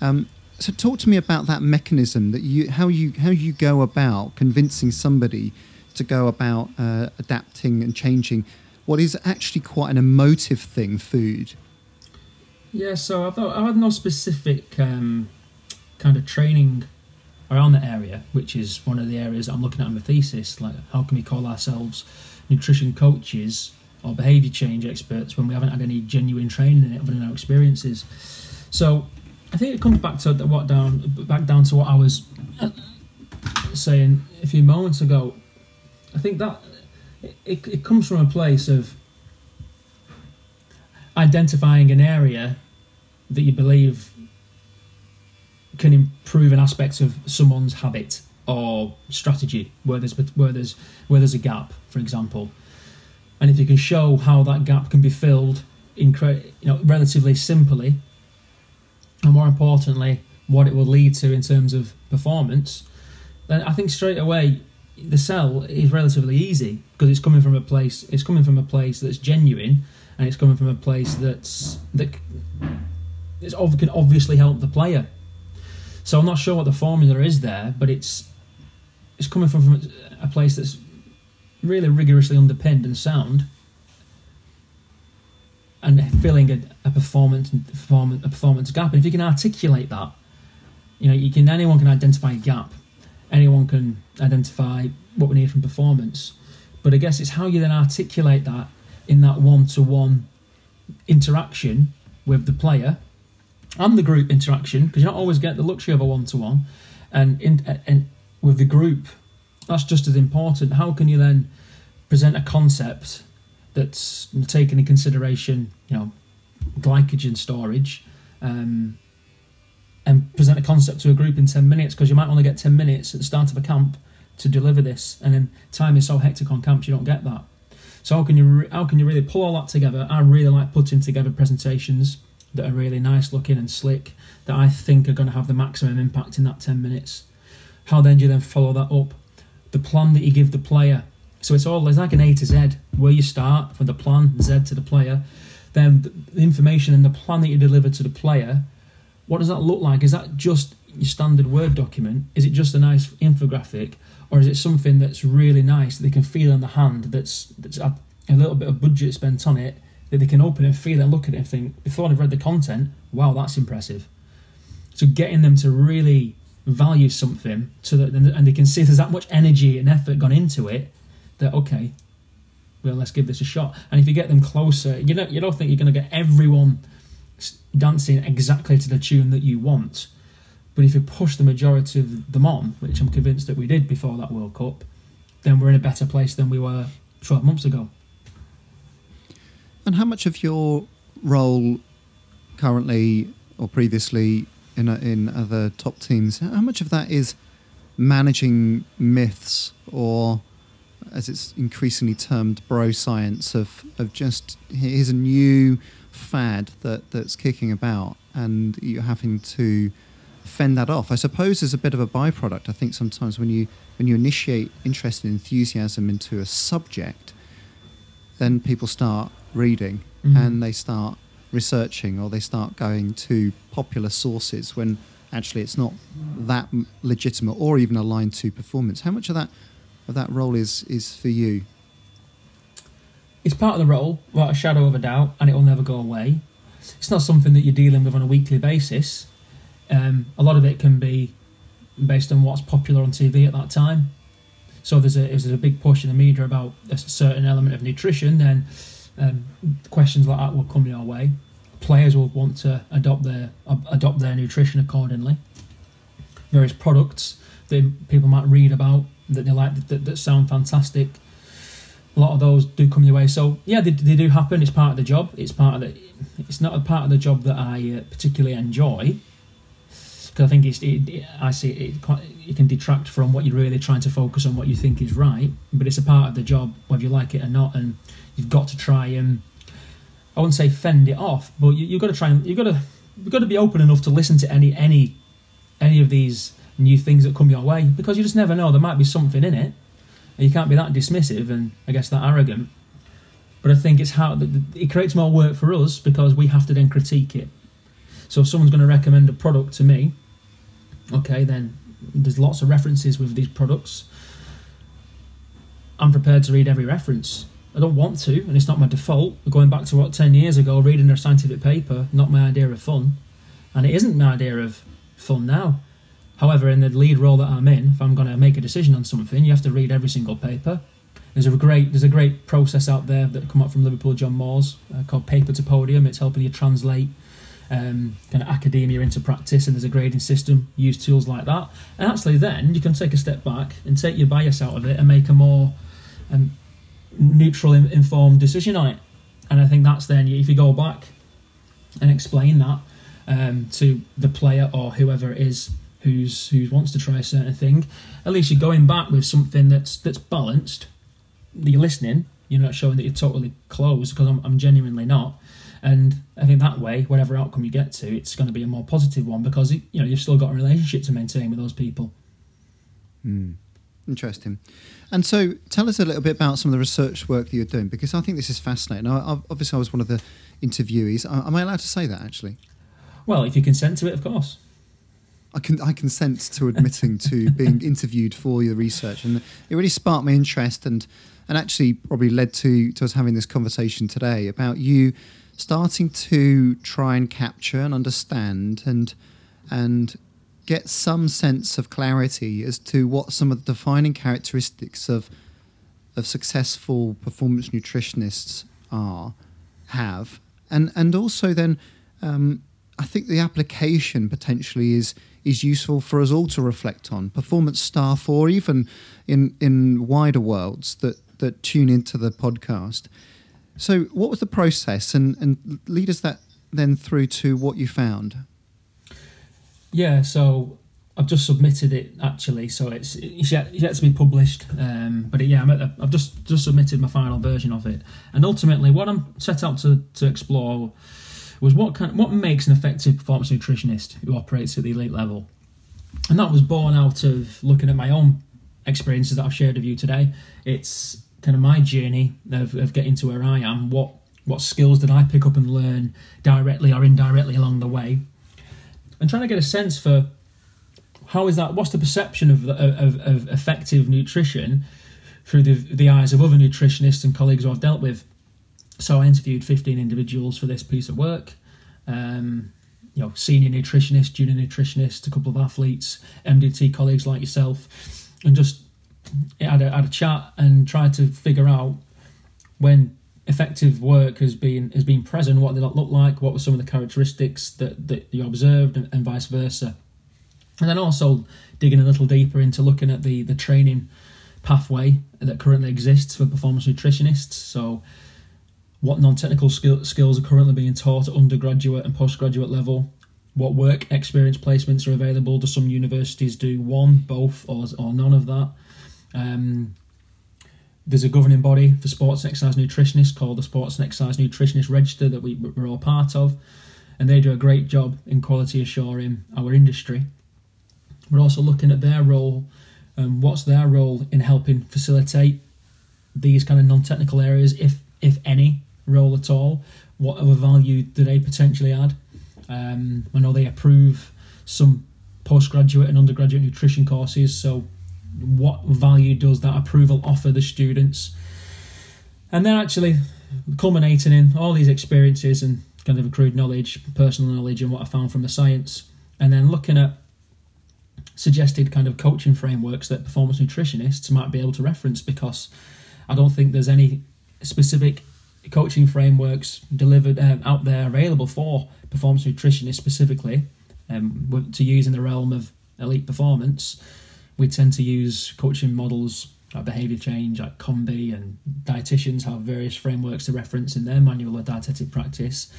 um, so talk to me about that mechanism that you how you how you go about convincing somebody to go about uh, adapting and changing what is actually quite an emotive thing food
yeah, so I've, I've had no specific um, kind of training around the area, which is one of the areas I'm looking at in my thesis. Like, how can we call ourselves nutrition coaches or behaviour change experts when we haven't had any genuine training in it other than our experiences? So, I think it comes back to what down back down to what I was saying a few moments ago. I think that it, it comes from a place of identifying an area that you believe can improve an aspect of someone's habit or strategy where there's where there's where there's a gap, for example, and if you can show how that gap can be filled, in you know, relatively simply, and more importantly, what it will lead to in terms of performance, then I think straight away the sell is relatively easy because it's coming from a place. It's coming from a place that's genuine and it's coming from a place that's that it's, can obviously help the player. So I'm not sure what the formula is there, but it's it's coming from, from a place that's really rigorously underpinned and sound, and filling a, a performance performance a performance gap. And if you can articulate that, you know, you can anyone can identify a gap, anyone can identify what we need from performance. But I guess it's how you then articulate that in that one to one interaction with the player and the group interaction because you don't always get the luxury of a one to one and with the group, that's just as important. How can you then present a concept that's taken in consideration, you know, glycogen storage, um, and present a concept to a group in 10 minutes because you might only get 10 minutes at the start of a camp to deliver this, and then time is so hectic on camps you don't get that. So how can you re- how can you really pull all that together? I really like putting together presentations that are really nice looking and slick that I think are going to have the maximum impact in that 10 minutes. How then do you then follow that up? The plan that you give the player. So it's all it's like an A to Z where you start from the plan Z to the player. Then the information and the plan that you deliver to the player. What does that look like? Is that just your standard Word document? Is it just a nice infographic, or is it something that's really nice that they can feel in the hand? That's that's a, a little bit of budget spent on it that they can open it, feel it, look at it, and think before they've read the content, wow, that's impressive. So getting them to really value something, so that and they can see there's that much energy and effort gone into it, that okay, well let's give this a shot. And if you get them closer, you don't you don't think you're going to get everyone dancing exactly to the tune that you want. But if you push the majority of them on, which I'm convinced that we did before that World Cup, then we're in a better place than we were 12 months ago.
And how much of your role currently or previously in, in other top teams, how much of that is managing myths or, as it's increasingly termed, bro science of, of just here's a new fad that, that's kicking about and you're having to fend that off. I suppose as a bit of a byproduct. I think sometimes when you when you initiate interest and enthusiasm into a subject, then people start reading
Mhm.
and they start researching or they start going to popular sources when actually it's not that legitimate or even aligned to performance. How much of that of that role is is for you?
It's part of the role, without a shadow of a doubt, and it will never go away. It's not something that you're dealing with on a weekly basis. Um, a lot of it can be based on what's popular on TV at that time. So there's a there's a big push in the media about a certain element of nutrition, then um, questions like that will come your way. Players will want to adopt their adopt their nutrition accordingly. Various products that people might read about that they like that, that sound fantastic a lot of those do come your way. So yeah, they, they do happen. It's part of the job. It's part of the. It's not a part of the job that I uh, particularly enjoy because I think it's. It, it, I see it, it. quite- It can detract from what you're really trying to focus on, what you think is right. But it's a part of the job, whether you like it or not, and you've got to try and. I wouldn't say fend it off, but you, you've got to try and you've got to you've got to be open enough to listen to any any any of these new things that come your way because you just never know. There might be something in it. You can't be that dismissive and I guess that arrogant. But I think it's how it creates more work for us because we have to then critique it. So if someone's going to recommend a product to me, okay, then there's lots of references with these products. I'm prepared to read every reference. I don't want to, and it's not my default. Going back to what ten years ago, reading a scientific paper, not my idea of fun, and it isn't my idea of fun now. However, in the lead role that I'm in, if I'm going to make a decision on something, you have to read every single paper. There's a great there's a great process out there that come up from Liverpool John Moores uh, called Paper to Podium. It's helping you translate um, kind of academia into practice, and there's a grading system. Use tools like that, and actually then you can take a step back and take your bias out of it and make a more um, neutral, in- informed decision on it. And I think that's then if you go back and explain that um, to the player or whoever it is who's who wants to try a certain thing, at least you're going back with something that's that's balanced. You're listening. You're not showing that you're totally closed because I'm, I'm genuinely not. And I think that way, whatever outcome you get to, it's going to be a more positive one because you know you've still got a relationship to maintain with those people. Hmm.
Interesting. And so, tell us a little bit about some of the research work that you're doing because I think this is fascinating. I, I, obviously, I was one of the interviewees. Am am I allowed to say that actually?
Well, if you consent to it, of course.
I can I consent to admitting to being interviewed for your research, and it really sparked my interest, and and actually probably led to to us having this conversation today about you starting to try and capture and understand and and get some sense of clarity as to what some of the defining characteristics of of successful performance nutritionists are have. And and also then um, I think the application potentially is is useful for us all to reflect on, performance staff or even in in wider worlds that that tune into the podcast. So, what was the process, and and lead us that then through to what you found?
Yeah, so I've just submitted it actually, so it's it's yet, yet to be published. Um, but yeah, i have just just submitted my final version of it, and ultimately, what I'm set out to to explore was what kind what makes an effective performance nutritionist who operates at the elite level, and that was born out of looking at my own experiences that I've shared with you today. It's kind of my journey of, of getting to where I am. What what skills did I pick up and learn directly or indirectly along the way, and trying to get a sense for how is that? What's the perception of of, of effective nutrition through the the eyes of other nutritionists and colleagues who I've dealt with? So I interviewed 15 individuals for this piece of work. Um, you know, senior nutritionist, junior nutritionist, a couple of athletes, MDT colleagues like yourself, and just had a, had a chat and tried to figure out when effective work has been has been present, what did that look like, what were some of the characteristics that, that you observed, and, and vice versa. And then also digging a little deeper into looking at the the training pathway that currently exists for performance nutritionists. So what non-technical skill, skills are currently being taught at undergraduate and postgraduate level, what work experience placements are available. Do some universities do one, both, or, or none of that? Um, there's a governing body for sports and exercise nutritionists called the Sports and Exercise Nutritionist Register that we, we're all part of, and they do a great job in quality assuring our industry. We're also looking at their role, um, what's their role in helping facilitate these kind of non-technical areas, if if any, role at all? What other value do they potentially add? Um, I know they approve some postgraduate and undergraduate nutrition courses, so what value does that approval offer the students? And then actually culminating in all these experiences and kind of accrued knowledge, personal knowledge, and what I found from the science, and then looking at suggested kind of coaching frameworks that performance nutritionists might be able to reference because I don't think there's any specific coaching frameworks delivered um, out there available for performance nutritionists specifically um, to use in the realm of elite performance. We tend to use coaching models like behavior change, like COM-B, and dietitians have various frameworks to reference in their manual of dietetic practice.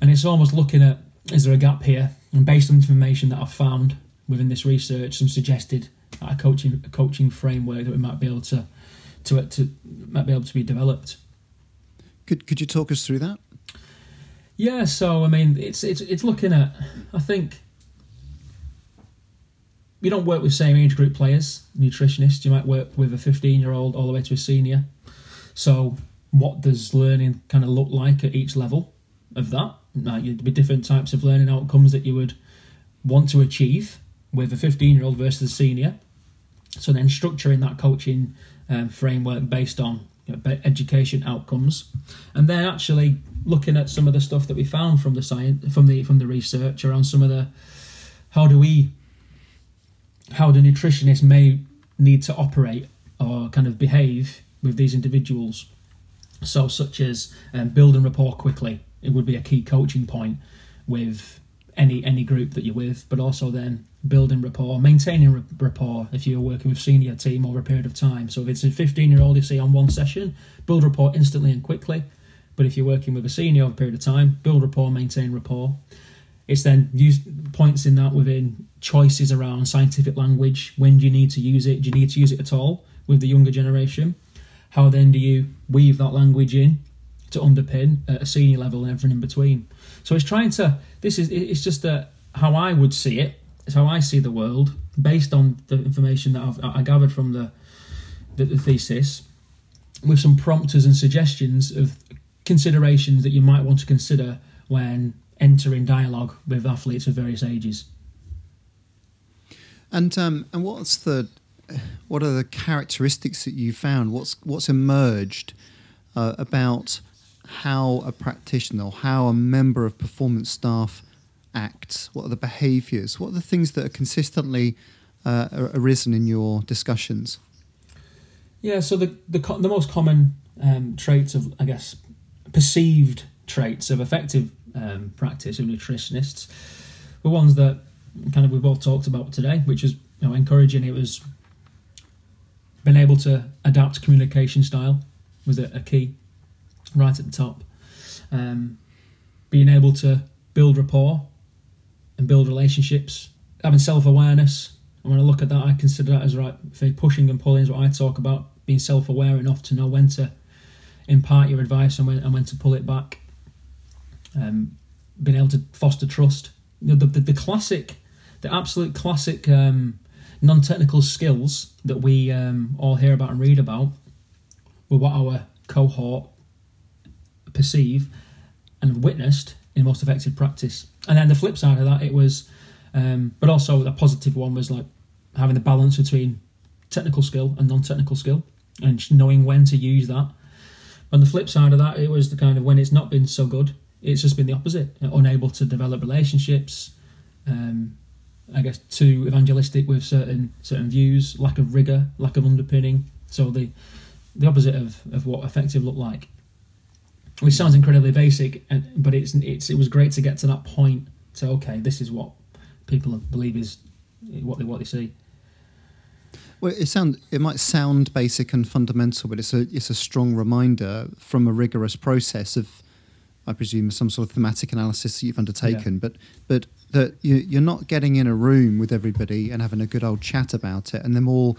And it's almost looking at is there a gap here? And based on information that I've found within this research, some suggested a coaching a coaching framework that we might be able to to to might be able to be developed.
Could could you talk us through that?
Yeah, so I mean, it's it's it's looking at. I think you don't work with same age group players, nutritionists. You might work with a 15 year old all the way to a senior. So, what does learning kind of look like at each level of that? Now, there'd be different types of learning outcomes that you would want to achieve with a 15 year old versus a senior. So, then structuring that coaching um, framework based on education outcomes, and then actually looking at some of the stuff that we found from the science, from the from the research around some of the how do we how the nutritionist may need to operate or kind of behave with these individuals. So, such as um, building rapport quickly, it would be a key coaching point with any any group that you're with, but also then building rapport, maintaining rapport if you're working with senior team over a period of time. So if it's a 15 year old you see on one session, build rapport instantly and quickly. But if you're working with a senior over a period of time, build rapport, maintain rapport. It's then use points in that within choices around scientific language. When do you need to use it? Do you need to use it at all with the younger generation? How then do you weave that language in to underpin at a senior level and everything in between? So it's trying to. This is it's just a, how I would see it it's how I see the world based on the information that I've, I gathered from the, the, the thesis, with some prompters and suggestions of considerations that you might want to consider when entering dialogue with athletes of various ages.
And um, and what's the what are the characteristics that you found? What's what's emerged uh, about how a practitioner how a member of performance staff acts? What are the behaviours? What are the things that are consistently uh, arisen in your discussions?
Yeah, so the the, the most common um, traits of, I guess, perceived traits of effective um, practice of nutritionists were ones that kind of we both talked about today, which is you know encouraging. It was being able to adapt communication style was a, a key right at the top. Um, being able to build rapport and build relationships, having self awareness. And when I look at that, I consider that as right. For pushing and pulling is what I talk about. Being self aware enough to know when to impart your advice and when, and when to pull it back. Um, being able to foster trust. You know, the, the, the classic, the absolute classic um, non technical skills that we um, all hear about and read about were what our cohort perceive and witnessed in most effective practice. And then the flip side of that, it was, um, but also a positive one was like having the balance between technical skill and non-technical skill, and knowing when to use that. On the flip side of that, it was the kind of when it's not been so good, it's just been the opposite, unable to develop relationships. Um, I guess too evangelistic with certain certain views, lack of rigor, lack of underpinning. So the the opposite of, of what effective looked like which sounds incredibly basic, and, but it's it's it was great to get to that point. To okay, this is what people believe is what they what they see.
Well, it sound it might sound basic and fundamental, but it's a it's a strong reminder from a rigorous process of, I presume, some sort of thematic analysis that you've undertaken. Yeah. But but that you, you're not getting in a room with everybody and having a good old chat about it, and them all.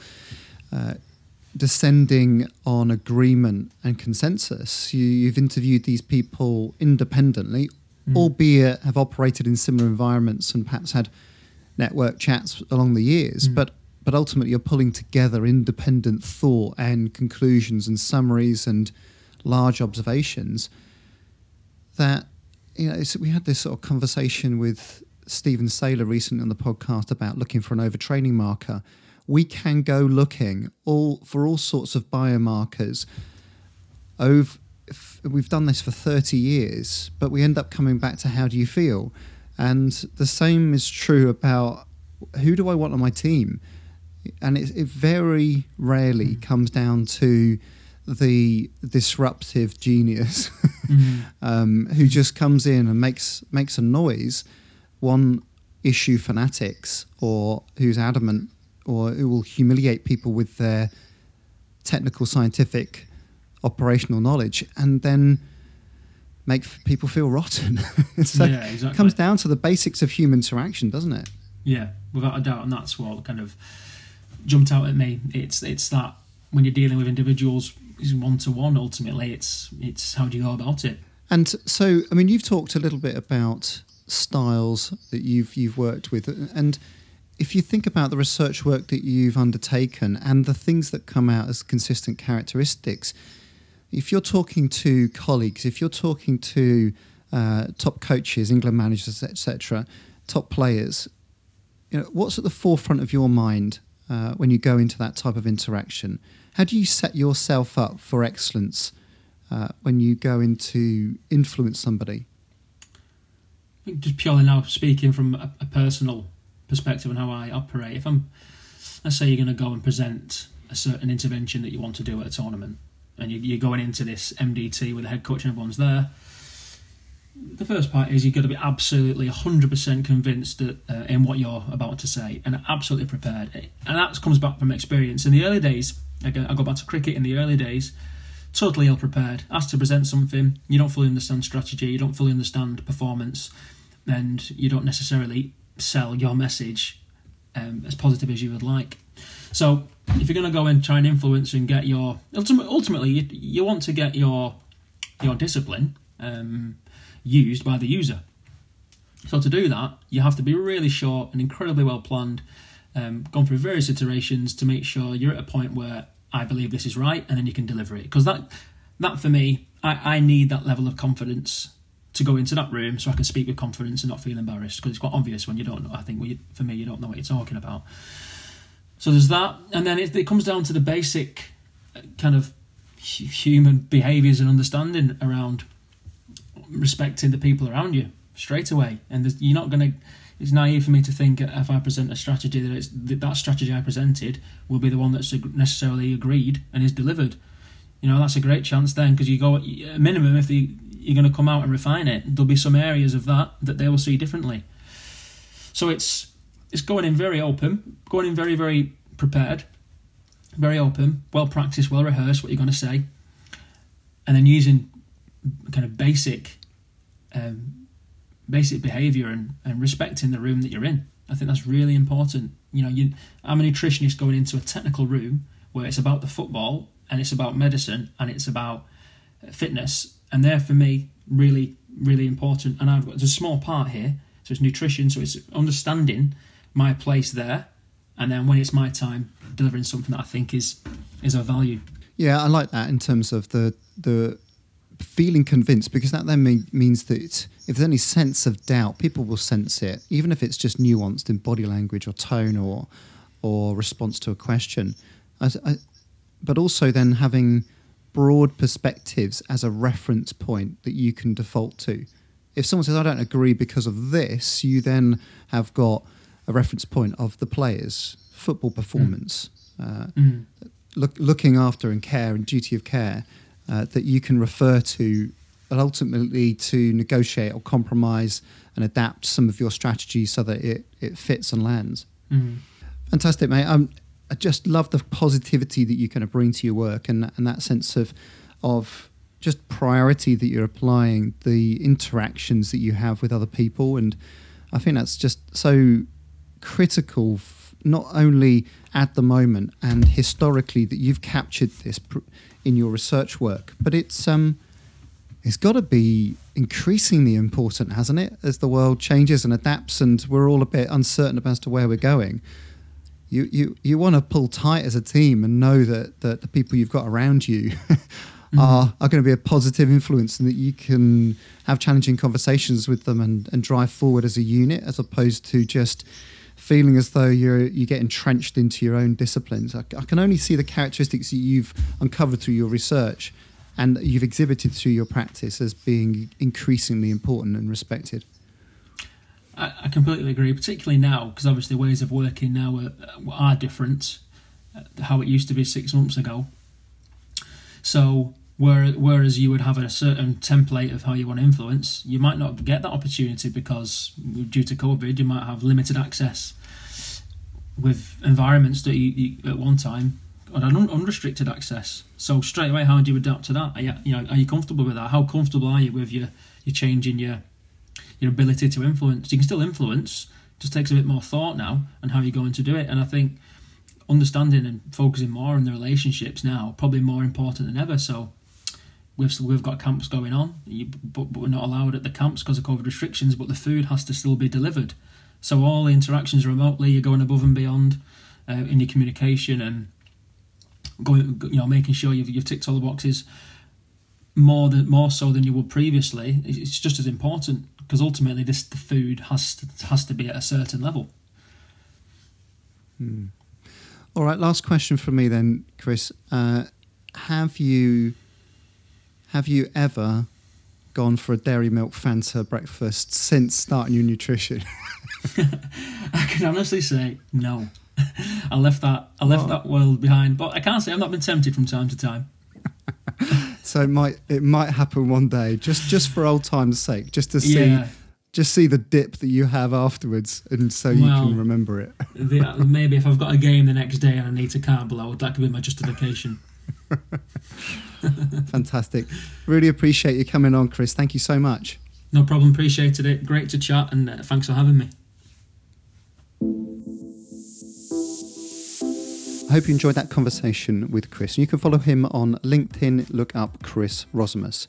Uh, descending on agreement and consensus. You, have interviewed these people independently, mm. albeit have operated in similar environments and perhaps had network chats along the years, mm. but but ultimately you're pulling together independent thought and conclusions and summaries and large observations that you know we had this sort of conversation with Stephen Seiler recently on the podcast about looking for an overtraining marker we can go looking all for all sorts of biomarkers. Over, we've done this for 30 years, but we end up coming back to how do you feel? And the same is true about who do I want on my team? And it, it very rarely mm. comes down to the disruptive genius mm. um, who just comes in and makes makes a noise. One issue fanatics or who's adamant or it will humiliate people with their technical, scientific, operational knowledge, and then make people feel rotten. so yeah, exactly. It comes down to the basics of human interaction, doesn't it?
Yeah, without a doubt, and that's what kind of jumped out at me. It's it's that when you're dealing with individuals one to one, ultimately, it's it's how do you go about it.
And so, I mean, you've talked a little bit about styles that you've you've worked with, and if you think about the research work that you've undertaken and the things that come out as consistent characteristics, if you're talking to colleagues, if you're talking to uh, top coaches, England managers, etc., top players, you know, what's at the forefront of your mind uh, when you go into that type of interaction? How do you set yourself up for excellence uh, when you go into influence somebody?
just purely now speaking from a, a personal perspective on how I operate. If I'm, let's say, you're going to go and present a certain intervention that you want to do at a tournament, and you, are going into this MDT with the head coach and everyone's there. The first part is you've got to be absolutely 100% convinced that, uh, in what you're about to say and absolutely prepared. And that comes back from experience. In the early days, again, I go back to cricket in the early days, totally ill prepared. Asked to present something, you don't fully understand strategy, you don't fully understand performance, and you don't necessarily sell your message um, as positive as you would like. So if you're going to go and try and influence and get your ultimately you, you want to get your your discipline um, used by the user. So to do that, you have to be really short and incredibly well planned, um, gone through various iterations to make sure you're at a point where I believe this is right, and then you can deliver it. Because that that for me, I, I need that level of confidence to go into that room so I can speak with confidence and not feel embarrassed because it's quite obvious when you don't know. I think you, for me, you don't know what you're talking about. So there's that, and then it, it comes down to the basic uh, kind of human behaviours and understanding around respecting the people around you straight away. And you're not going to. It's naive for me to think if I present a strategy that it's that, that strategy I presented will be the one that's necessarily agreed and is delivered. You know that's a great chance then because you go at minimum if the you're going to come out and refine it. There'll be some areas of that that they will see differently. So it's it's going in very open, going in very very prepared, very open, well practiced, well rehearsed what you're going to say, and then using kind of basic, um, basic behaviour and, and respecting the room that you're in. I think that's really important. You know, you, I'm a nutritionist going into a technical room where it's about the football and it's about medicine and it's about fitness, and they're for me really, really important. And I've got a small part here, so it's nutrition, so it's understanding my place there, and then when it's my time, delivering something that I think is is of value.
Yeah, I like that in terms of the the feeling convinced because that then mean, means that if there's any sense of doubt, people will sense it, even if it's just nuanced in body language or tone or or response to a question. I, I, uh, but also then having broad perspectives as a reference point that you can default to. If someone says, I don't agree because of this, you then have got a reference point of the players' football performance, mm. Uh, mm. Look, looking after and care and duty of care uh, that you can refer to and ultimately to negotiate or compromise and adapt some of your strategies so that it, it fits and lands. Mm. Fantastic, mate. Um, I just love the positivity that you kind of bring to your work and and that sense of of just priority that you're applying, the interactions that you have with other people, and I think that's just so critical, f- not only at the moment and historically that you've captured this pr- in your research work, but it's um, it's got to be increasingly important, hasn't it, as the world changes and adapts, and we're all a bit uncertain as to where we're going you you you want to pull tight as a team and know that that the people you've got around you mm-hmm. are are going to be a positive influence and that you can have challenging conversations with them and and drive forward as a unit as opposed to just feeling as though you're you get entrenched into your own disciplines. I, I can only see the characteristics that you've uncovered through your research and you've exhibited through your practice as being increasingly important and respected.
I, I completely agree, particularly now because obviously ways of working now are, are different. Uh, how it used to be six months ago. So whereas you would have a certain template of how you want to influence, you might not get that opportunity because due to COVID, you might have limited access with environments that you, you at one time had unrestricted access. So straight away, how do you adapt to that? Are you, you know, are you comfortable with that? How comfortable are you with your your changing your your ability to influence. You can still influence, just takes a bit more thought now and how you're going to do it. And I think understanding and focusing more on the relationships now probably more important than ever. So we've we've got camps going on, but, but we're not allowed at the camps because of COVID restrictions. But the food has to still be delivered. So all the interactions remotely, you're going above and beyond uh, in your communication and going, you know, making sure you've, you've ticked all the boxes more than more so than you would previously. It's just as important because ultimately this the food has to, has to be at a certain level.
Hmm. All right, last question from me then, Chris. Uh, have you have you ever gone for a dairy milk Fanta breakfast since starting your nutrition?
I can honestly say no. I left that I left that world behind, but I can't say I've not been tempted from time to time.
So it might it might happen one day, just just for old times' sake, just to see. Yeah. Just see the dip that you have afterwards, and so you can remember it.
the, maybe if I've got a game the next day and I need to carb load, that could be my justification.
Fantastic. Really appreciate you coming on, Chris. Thank you so much.
No problem. Appreciated it. Great to chat, and uh, thanks for having me.
I hope you enjoyed that conversation with Chris. You can follow him on LinkedIn, look up Chris Rosimus.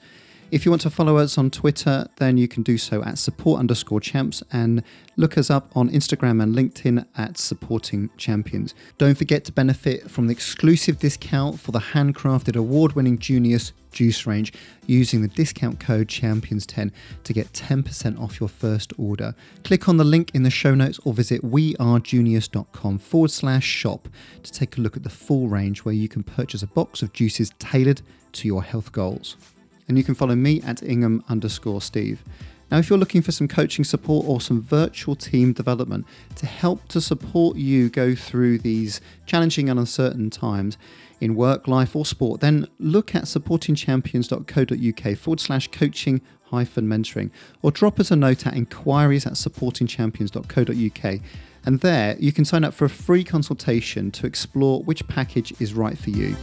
If you want to follow us on Twitter, then you can do so at support underscore champs and look us up on Instagram and LinkedIn at supporting champions. Don't forget to benefit from the exclusive discount for the handcrafted award winning Junius juice range using the discount code champions10 to get 10% off your first order. Click on the link in the show notes or visit wearejunius.com forward slash shop to take a look at the full range where you can purchase a box of juices tailored to your health goals and you can follow me at Ingham underscore Steve. Now, if you're looking for some coaching support or some virtual team development to help to support you go through these challenging and uncertain times in work, life, or sport, then look at supportingchampions.co.uk forward slash coaching hyphen mentoring or drop us a note at inquiries at supportingchampions.co.uk And there you can sign up for a free consultation to explore which package is right for you.